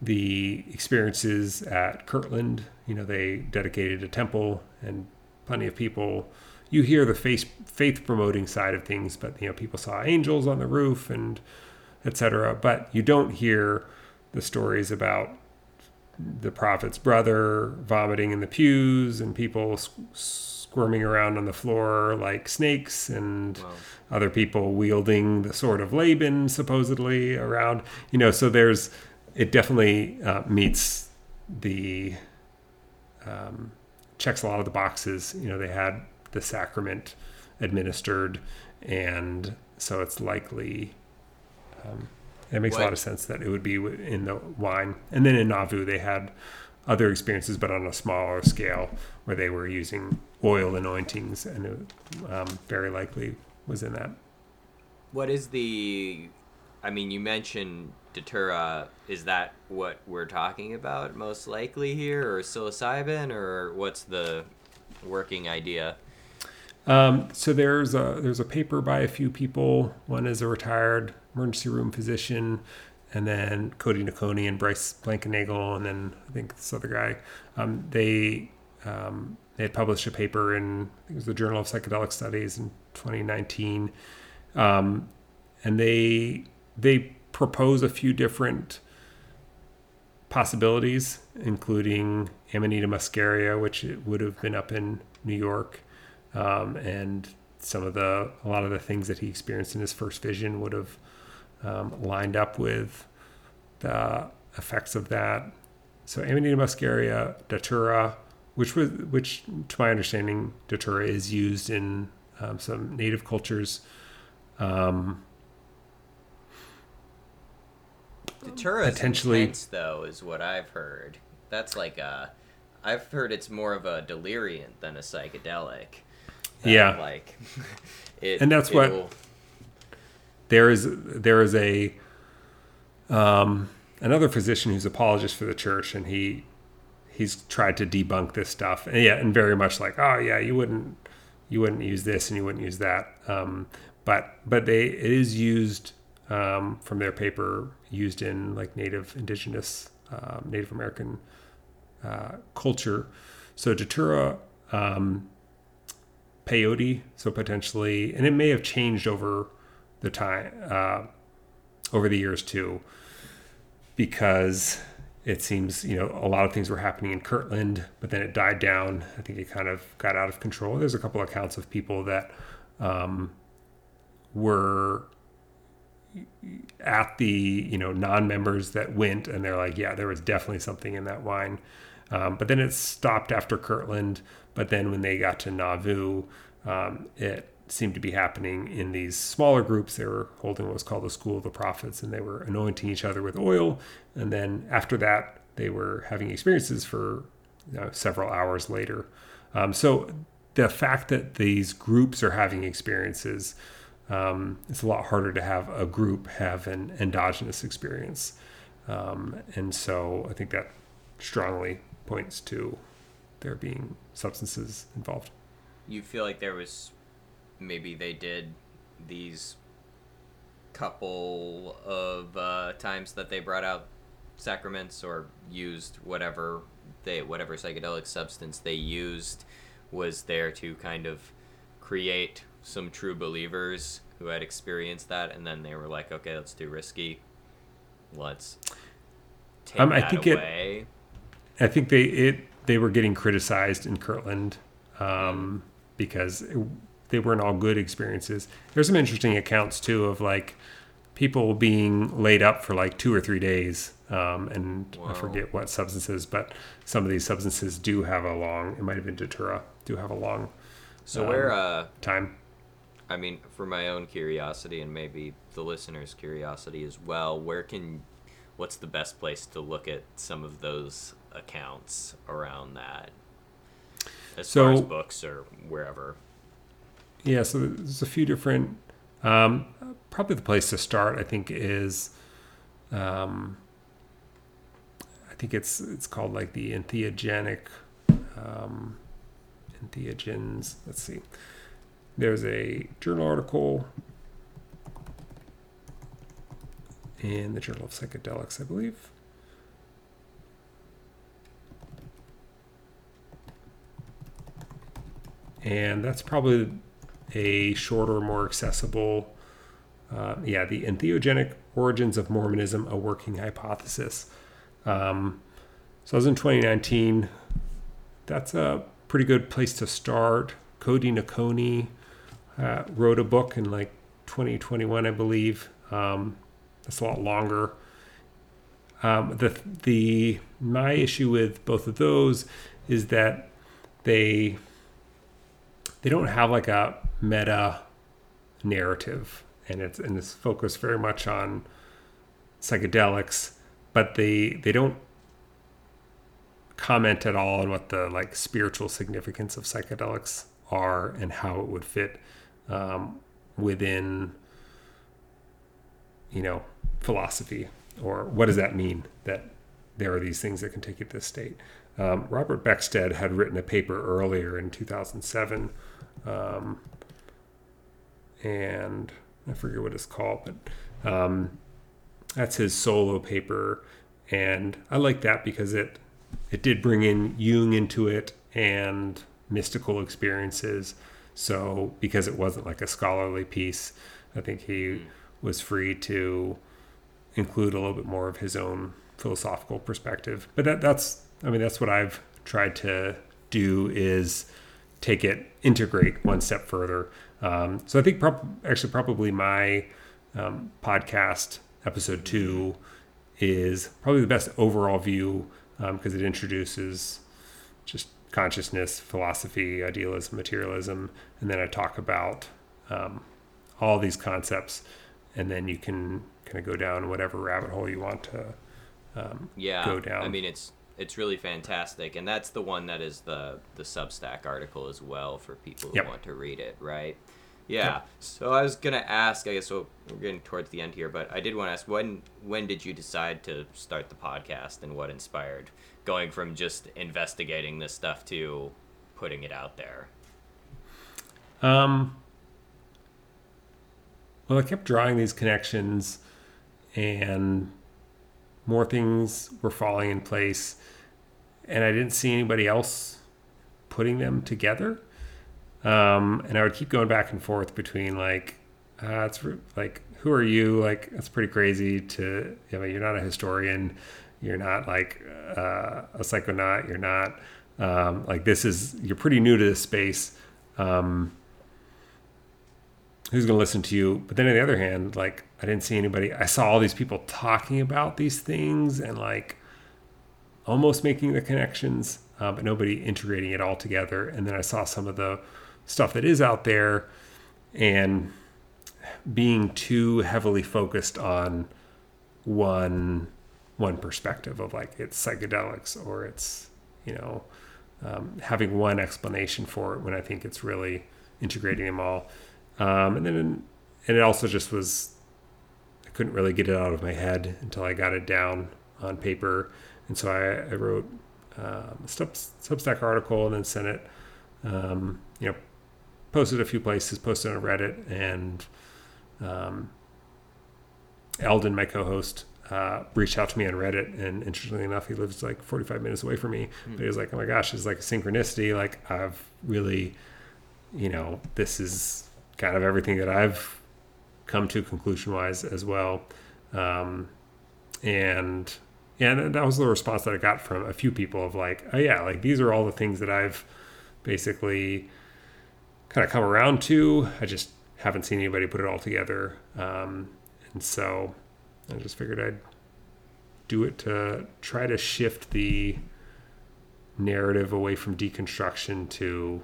the experiences at Kirtland, you know, they dedicated a temple and plenty of people. You hear the faith faith promoting side of things, but you know, people saw angels on the roof and etc. But you don't hear the stories about the prophet's brother vomiting in the pews and people squirming around on the floor like snakes and wow. other people wielding the sword of Laban supposedly around. You know, so there's it definitely uh, meets the um, checks a lot of the boxes. You know, they had the sacrament administered, and so it's likely. Um, it makes what? a lot of sense that it would be in the wine. And then in Nauvoo, they had other experiences, but on a smaller scale, where they were using oil anointings, and it um, very likely was in that. What is the? I mean, you mentioned datura. Is that what we're talking about most likely here, or psilocybin, or what's the working idea? Um, so there's a there's a paper by a few people. One is a retired emergency room physician, and then Cody Noconi and Bryce Blankenagel, and then I think this other guy. Um, they um, they had published a paper in I think it was the Journal of Psychedelic Studies in 2019, um, and they they propose a few different possibilities, including Amanita muscaria, which would have been up in New York, um, and some of the a lot of the things that he experienced in his first vision would have um, lined up with the effects of that. So Amanita muscaria, datura, which was which to my understanding, datura is used in um, some native cultures. Um, potentially intense, though, is what I've heard. That's like a, I've heard it's more of a deliriant than a psychedelic. yeah, like, it, and that's what there is. There is a um, another physician who's apologist for the church, and he he's tried to debunk this stuff. And yeah, and very much like, oh yeah, you wouldn't you wouldn't use this and you wouldn't use that. Um, but but they it is used um, from their paper used in like native indigenous um, Native American uh, culture. So datura um, peyote, so potentially, and it may have changed over the time. Uh, over the years too, because it seems you know a lot of things were happening in Kirtland, but then it died down. I think it kind of got out of control. There's a couple accounts of people that um, were at the you know non-members that went and they're like yeah there was definitely something in that wine. Um, but then it stopped after kirtland but then when they got to nauvoo um, it seemed to be happening in these smaller groups. They were holding what was called the school of the prophets and they were anointing each other with oil. And then after that they were having experiences for you know, several hours later. Um, so the fact that these groups are having experiences um, it's a lot harder to have a group have an endogenous experience. Um, and so I think that strongly points to there being substances involved. You feel like there was maybe they did these couple of uh, times that they brought out sacraments or used whatever they whatever psychedelic substance they used was there to kind of create some true believers who had experienced that, and then they were like, "Okay, let's do risky. Let's take Um, I that think it- away." I think they it they were getting criticized in Kirtland um, because it, they weren't all good experiences. There's some interesting accounts too of like people being laid up for like two or three days, um, and Wow. I forget what substances, but some of these substances do have a long. It might have been Datura. Do have a long so um, where, uh, time. I mean, for my own curiosity and maybe the listeners' curiosity as well, where can, what's the best place to look at some of those accounts around that? As far as books or wherever. Yeah, so there's a few different. Um, probably the place to start, I think, is. Um, I think it's it's called like the entheogenic, um, entheogens. Let's see. There's a journal article in the Journal of Psychedelics, I believe. And that's probably a shorter, more accessible. Uh, yeah, the entheogenic origins of Mormonism, a working hypothesis. Um, so I was in 2019. That's a pretty good place to start. Cody Noconi uh, wrote a book in like 2021, I believe. Um, that's a lot longer. Um, the the my issue with both of those is that they they don't have like a meta narrative and it's and it's focused very much on psychedelics but they they don't comment at all on what the like spiritual significance of psychedelics are and how it would fit um, within you know philosophy or what does that mean that there are these things that can take you to this state? Um, robert beckstead had written a paper earlier in 2007 um, and i forget what it's called but um, that's his solo paper. And i like that because it it did bring in jung into it and mystical experiences so because it wasn't like a scholarly piece i think he was free to include a little bit more of his own philosophical perspective. But that, that's i mean that's what i've tried to do is take it integrate one step further. Um, so i think prob- actually probably my um, podcast episode two is probably the best overall view because it introduces just consciousness philosophy idealism materialism and then i talk about um, all these concepts and then you can kind of go down whatever rabbit hole you want to um, yeah go down. i mean it's it's really fantastic and that's the one that is the the substack article as well for people who Yep. want to read it right yeah so i was gonna ask i guess so we're getting towards the end here but i did want to ask when when did you decide to start the podcast and what inspired going from just investigating this stuff to putting it out there Um, well, I kept drawing these connections, and more things were falling in place, and I didn't see anybody else putting them together. Um, and I would keep going back and forth between like, uh, it's like who are you? Like, that's pretty crazy to, you know, you're not a historian. You're not like uh, a psychonaut. You're not um, like this is, you're pretty new to this space. Um, who's going to listen to you? But then on the other hand, like, I didn't see anybody. I saw all these people talking about these things and like almost making the connections, uh, but nobody integrating it all together. And then I saw some of the stuff that is out there and being too heavily focused on one one perspective of like it's psychedelics or it's you know um, having one explanation for it when I think it's really integrating them all. Um, and then and it also just was I couldn't really get it out of my head until I got it down on paper, and so I, I wrote um, a Substack article and then sent it. Um, you know, posted a few places, posted on Reddit, and um, Eldon, my co-host, uh, reached out to me on Reddit, and interestingly enough, he lives like 45 minutes away from me. Mm. But he was like, "Oh my gosh, it's like a synchronicity. Like I've really, you know, this is kind of everything that I've come to conclusion-wise as well." Um, and yeah, that was the response that I got from a few people of like, "Oh yeah, like these are all the things that I've basically kind of come around to. I just haven't seen anybody put it all together." Um, and so I just figured I'd do it to try to shift the narrative away from deconstruction to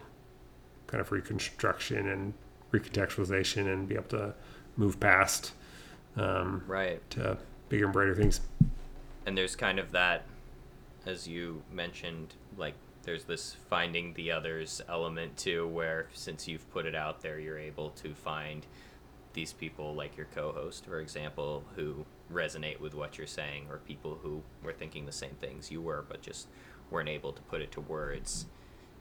kind of reconstruction and recontextualization and be able to move past um, right to bigger and brighter things. And there's kind of that, as you mentioned, like there's this finding the others element too, where since you've put it out there, you're able to find these people like your co-host for example who resonate with what you're saying or people who were thinking the same things you were but just weren't able to put it to words.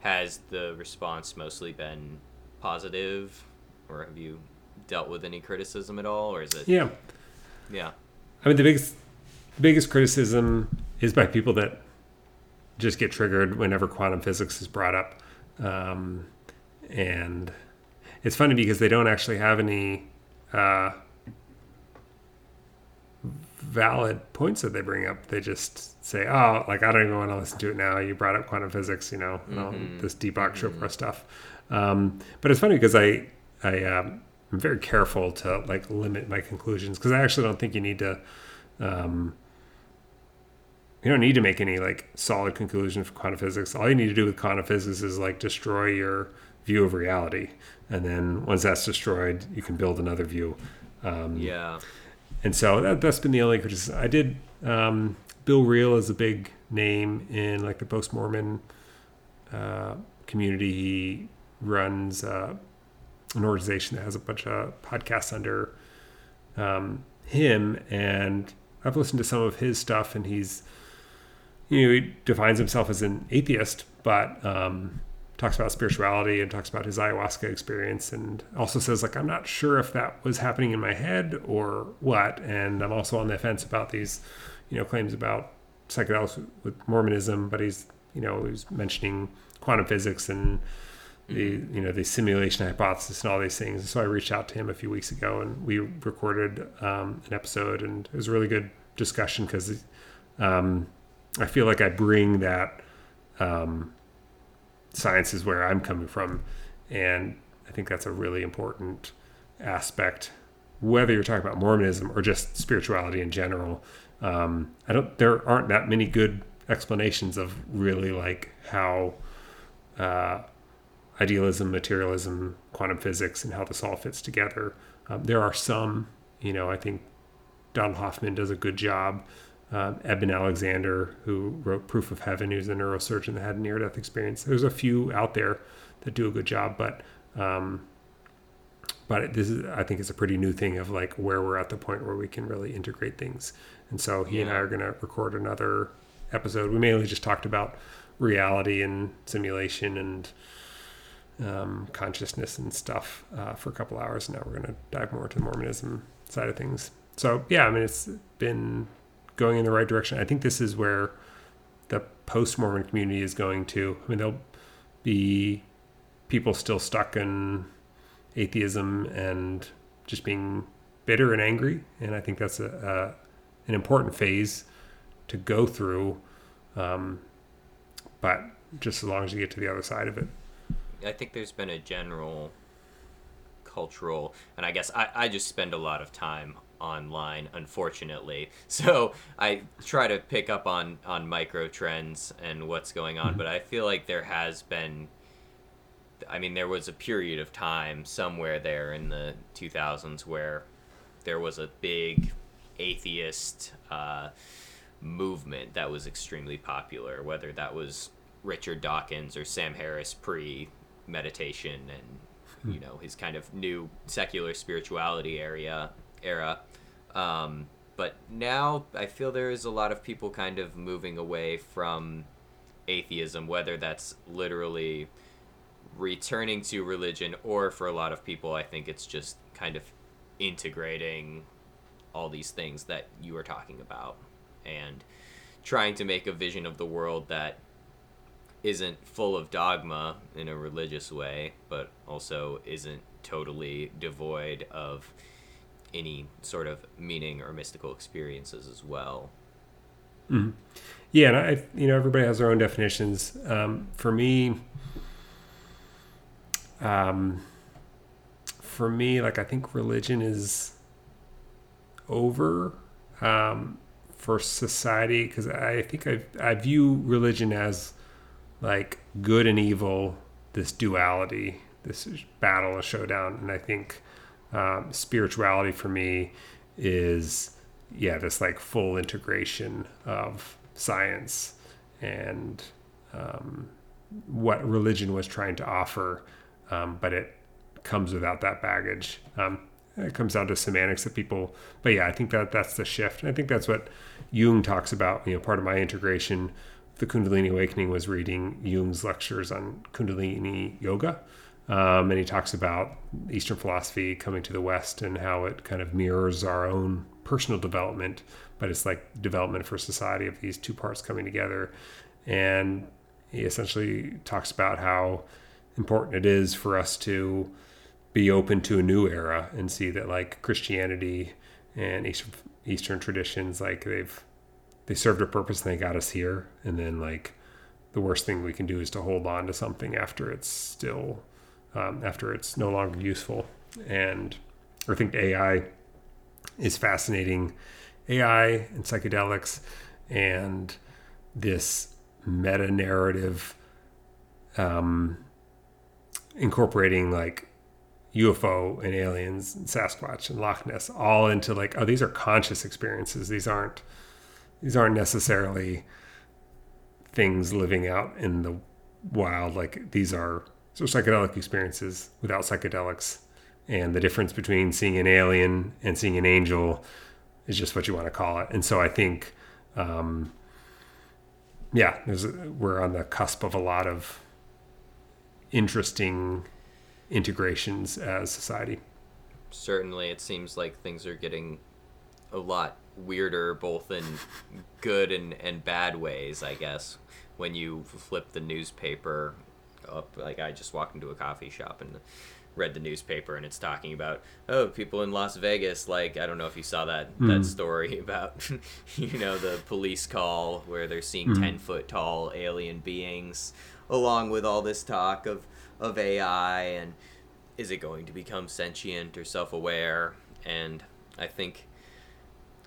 Has the response mostly been positive or have you dealt with any criticism at all or is it yeah. Yeah. I mean the biggest biggest criticism is by people that just get triggered whenever quantum physics is brought up. Um, and it's funny because they don't actually have any uh, valid points that they bring up. They just say, "Oh, like I don't even want to listen to it now. You brought up quantum physics, you know, mm-hmm. this Deepak Chopra mm-hmm. stuff." Um, but it's funny because I I um, I'm very careful to like limit my conclusions because I actually don't think you need to. Um, you don't need to make any like solid conclusion for quantum physics. All you need to do with quantum physics is like destroy your view of reality and then once that's destroyed, you can build another view. Um, yeah. And so that, has been the only criticism. I did. Um, Bill Reel is a big name in like the post Mormon uh, community. He runs uh, an organization that has a bunch of podcasts under um, him, and I've listened to some of his stuff, and he's you know he defines himself as an atheist, but um, talks about spirituality and talks about his ayahuasca experience and also says like i'm not sure if that was happening in my head or what and i'm also on the fence about these you know claims about psychedelics with mormonism but he's you know he's mentioning quantum physics and the mm-hmm. you know the simulation hypothesis and all these things so i reached out to him a few weeks ago and we recorded um, an episode and it was a really good discussion because um, i feel like i bring that um, science is where I'm coming from. And I think that's a really important aspect, whether you're talking about Mormonism or just spirituality in general. Um, I don't, there aren't that many good explanations of really like how uh, idealism, materialism, quantum physics, and how this all fits together. Um, there are some, you know, I think Don Hoffman does a good job uh, Eben Alexander, who wrote Proof of Heaven, who's a neurosurgeon that had a near death experience. There's a few out there that do a good job, but um, but this is I think it's a pretty new thing of like where we're at the point where we can really integrate things. And so he yeah. and I are going to record another episode. We mainly just talked about reality and simulation and um, consciousness and stuff uh, for a couple hours. Now we're going to dive more into the Mormonism side of things. So yeah, I mean it's been going in the right direction. I think this is where the post Mormon community is going to. I mean, there'll be people still stuck in atheism and just being bitter and angry, and I think that's a, a an important phase to go through. Um, but just as long as you get to the other side of it. I think there's been a general cultural, and I guess I, I just spend a lot of time online, unfortunately. So I try to pick up on, on micro trends and what's going on, but I feel like there has been. I mean, there was a period of time somewhere there in the 2000s where there was a big atheist uh, movement that was extremely popular, whether that was Richard Dawkins or Sam Harris pre meditation and you know his kind of new secular spirituality area era. Um, but now I feel there is a lot of people kind of moving away from atheism, whether that's literally returning to religion or for a lot of people, I think it's just kind of integrating all these things that you were talking about and trying to make a vision of the world that isn't full of dogma in a religious way, but also isn't totally devoid of any sort of meaning or mystical experiences as well. Mm-hmm. Yeah, and I, you know, everybody has their own definitions. Um, for me, um, for me, like I think religion is over um, for society because I think I I view religion as like good and evil, this duality, this battle, a showdown, and I think um, spirituality for me is yeah this like full integration of science and um, what religion was trying to offer, um, but it comes without that baggage. Um, it comes down to semantics that people, but yeah, I think that that's the shift. And I think that's what Jung talks about. You know, part of my integration, the Kundalini Awakening, was reading Jung's lectures on Kundalini Yoga. Um, and he talks about Eastern philosophy coming to the West and how it kind of mirrors our own personal development, but it's like development for society of these two parts coming together. And he essentially talks about how important it is for us to be open to a new era and see that like Christianity and Eastern, Eastern traditions, like they've they served a purpose and they got us here. And then like the worst thing we can do is to hold on to something after it's still um, after it's no longer useful. And I think AI is fascinating. AI and psychedelics and this meta narrative um, incorporating like UFO and aliens and Sasquatch and Loch Ness all into like oh these are conscious experiences these aren't these aren't necessarily things living out in the wild like these are so psychedelic experiences without psychedelics and the difference between seeing an alien and seeing an angel is just what you want to call it and so I think um, yeah we're on the cusp of a lot of interesting integrations as society. Certainly, it seems like things are getting a lot weirder, both in good and, and bad ways, I guess. When you flip the newspaper up, like I just walked into a coffee shop and read the newspaper and it's talking about oh people in Las Vegas like I don't know if you saw that mm. that hmm. story about you know the police call where they're seeing mm. 10 foot tall alien beings along with all this talk of of AI and is it going to become sentient or self-aware and I think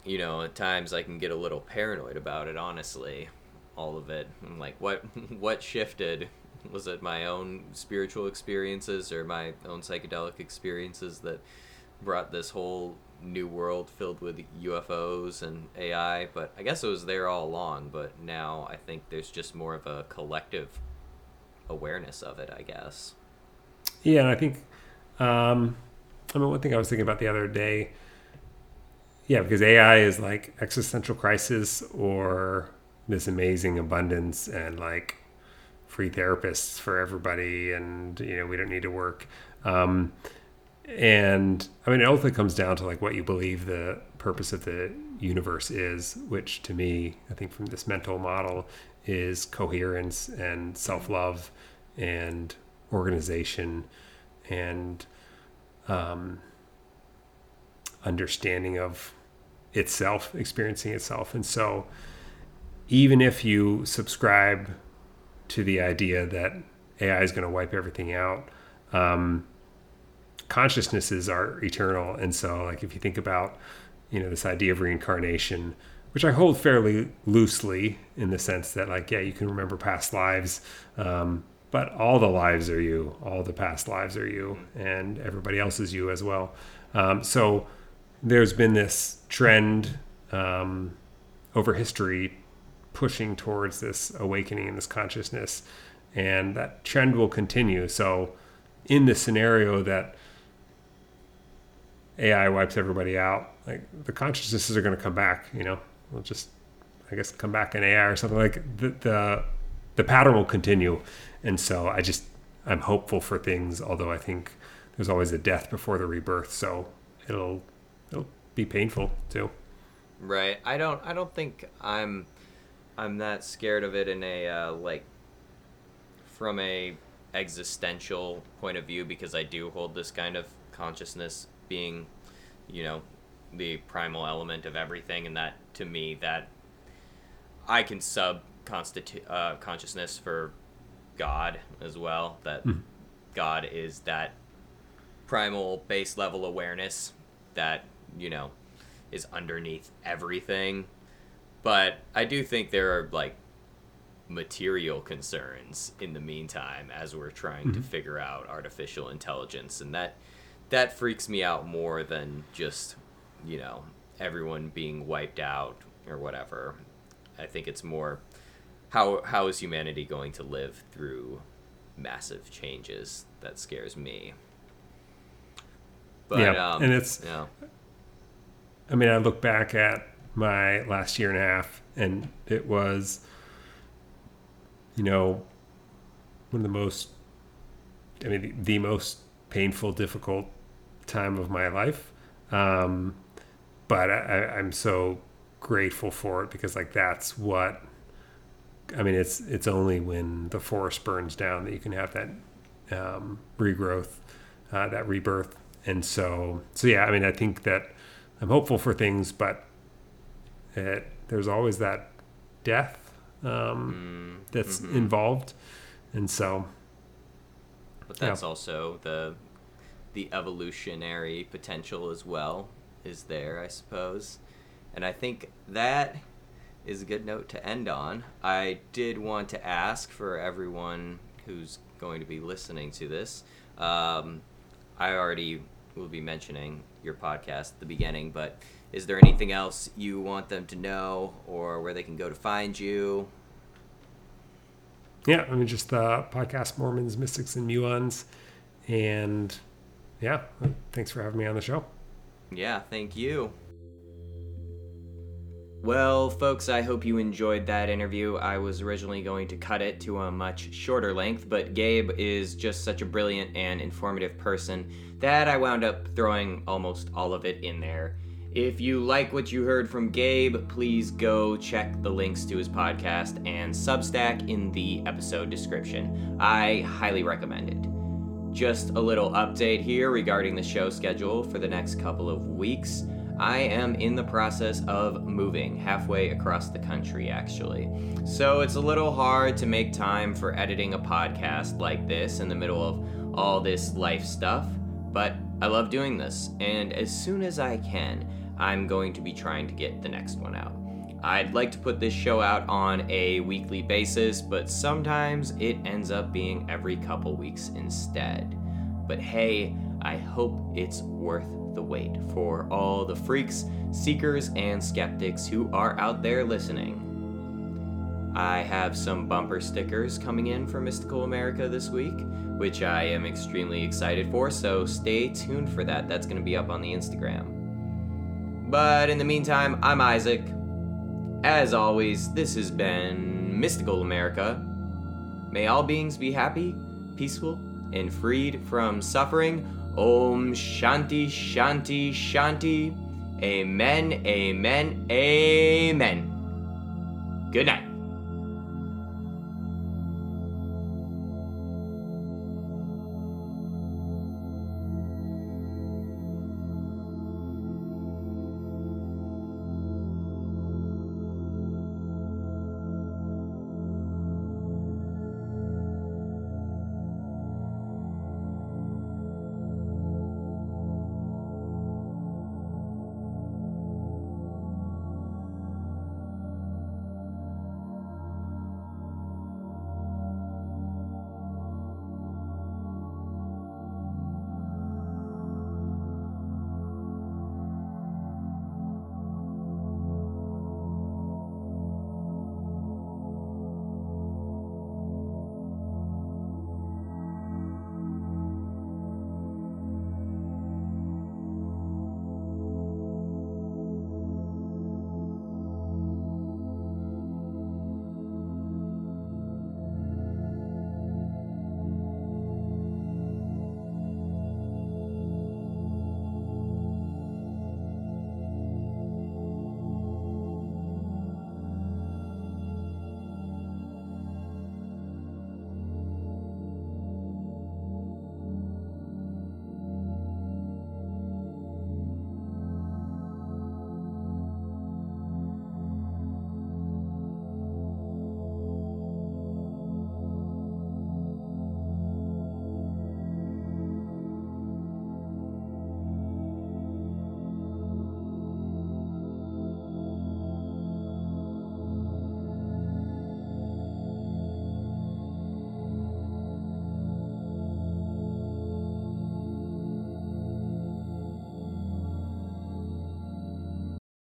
you know at times I can get a little paranoid about it honestly all of it I'm like what what shifted was it my own spiritual experiences or my own psychedelic experiences that brought this whole new world filled with UFOs and AI but I guess it was there all along but now I think there's just more of a collective awareness of it, I guess. Yeah, and I think, um, I mean, one thing I was thinking about the other day, yeah, because AI is like existential crisis or this amazing abundance and like free therapists for everybody, and you know we don't need to work. Um, and I mean, it ultimately comes down to like what you believe the purpose of the universe is, which to me, I think from this mental model is coherence and self love and organization and um, understanding of itself, experiencing itself. And so, even if you subscribe to the idea that AI is going to wipe everything out, um, consciousnesses are eternal. And so, like, if you think about, you know, this idea of reincarnation, which I hold fairly loosely in the sense that, like, yeah, you can remember past lives, um, but all the lives are you, all the past lives are you, and everybody else is you as well. Um, so, there's been this trend um, over history pushing towards this awakening and this consciousness, and that trend will continue. So, in the scenario that AI wipes everybody out, like the consciousnesses are going to come back. You know, we'll just, I guess, come back in AI or something like the the the pattern will continue, and so I just I'm hopeful for things. Although I think there's always a death before the rebirth, so it'll it'll be painful too. Right. I don't. I don't think I'm. I'm that scared of it in a uh, like. From a existential point of view, because I do hold this kind of consciousness being, you know, the primal element of everything, and that to me that I can sub uh, consciousness for God as well. That God is that primal base level awareness that you know is underneath everything. But I do think there are like material concerns in the meantime as we're trying to figure out artificial intelligence and that that freaks me out more than just you know everyone being wiped out or whatever. I think it's more how how is humanity going to live through massive changes that scares me. But Yeah, um and it's- yeah. I mean, I look back at my last year and a half, and it was, you know, one of the most, I mean, the, the most painful, difficult time of my life. Um, but I, I'm so grateful for it because, like, that's what. I mean, it's it's only when the forest burns down that you can have that um, regrowth, uh, that rebirth, and so so yeah. I mean, I think that I'm hopeful for things, but it, there's always that death um, that's involved, and so But Yeah. that's also the the evolutionary potential as well is there, I suppose. And I think that is a good note to end on. I did want to ask for everyone who's going to be listening to this. Um, I already will be mentioning your podcast at the beginning, but is there anything else you want them to know or where they can go to find you? yeah. I mean, just the podcast Mormons, Mystics, and Muons, and yeah. Thanks for having me on the show. Yeah, thank you. Well, folks, I hope you enjoyed that interview. I was originally going to cut it to a much shorter length, but Gabe is just such a brilliant and informative person that I wound up throwing almost all of it in there. If you like what you heard from Gabe, please go check the links to his podcast and Substack in the episode description. I highly recommend it. Just a little update here regarding the show schedule for the next couple of weeks. I am in the process of moving halfway across the country, actually. So it's a little hard to make time for editing a podcast like this in the middle of all this life stuff, but I love doing this, and as soon as I can, I'm going to be trying to get the next one out. I'd like to put this show out on a weekly basis, but sometimes it ends up being every couple weeks instead. But hey, I hope it's worth the wait for all the freaks, seekers, and skeptics who are out there listening. I have some bumper stickers coming in for Mystical America this week, which I am extremely excited for, so stay tuned for that. That's going to be up on the Instagram. But in the meantime, I'm Isaac. As always, this has been Mystical America. May all beings be happy, peaceful, and freed from suffering. Om Shanti Shanti Shanti. Amen, amen, amen. Good night.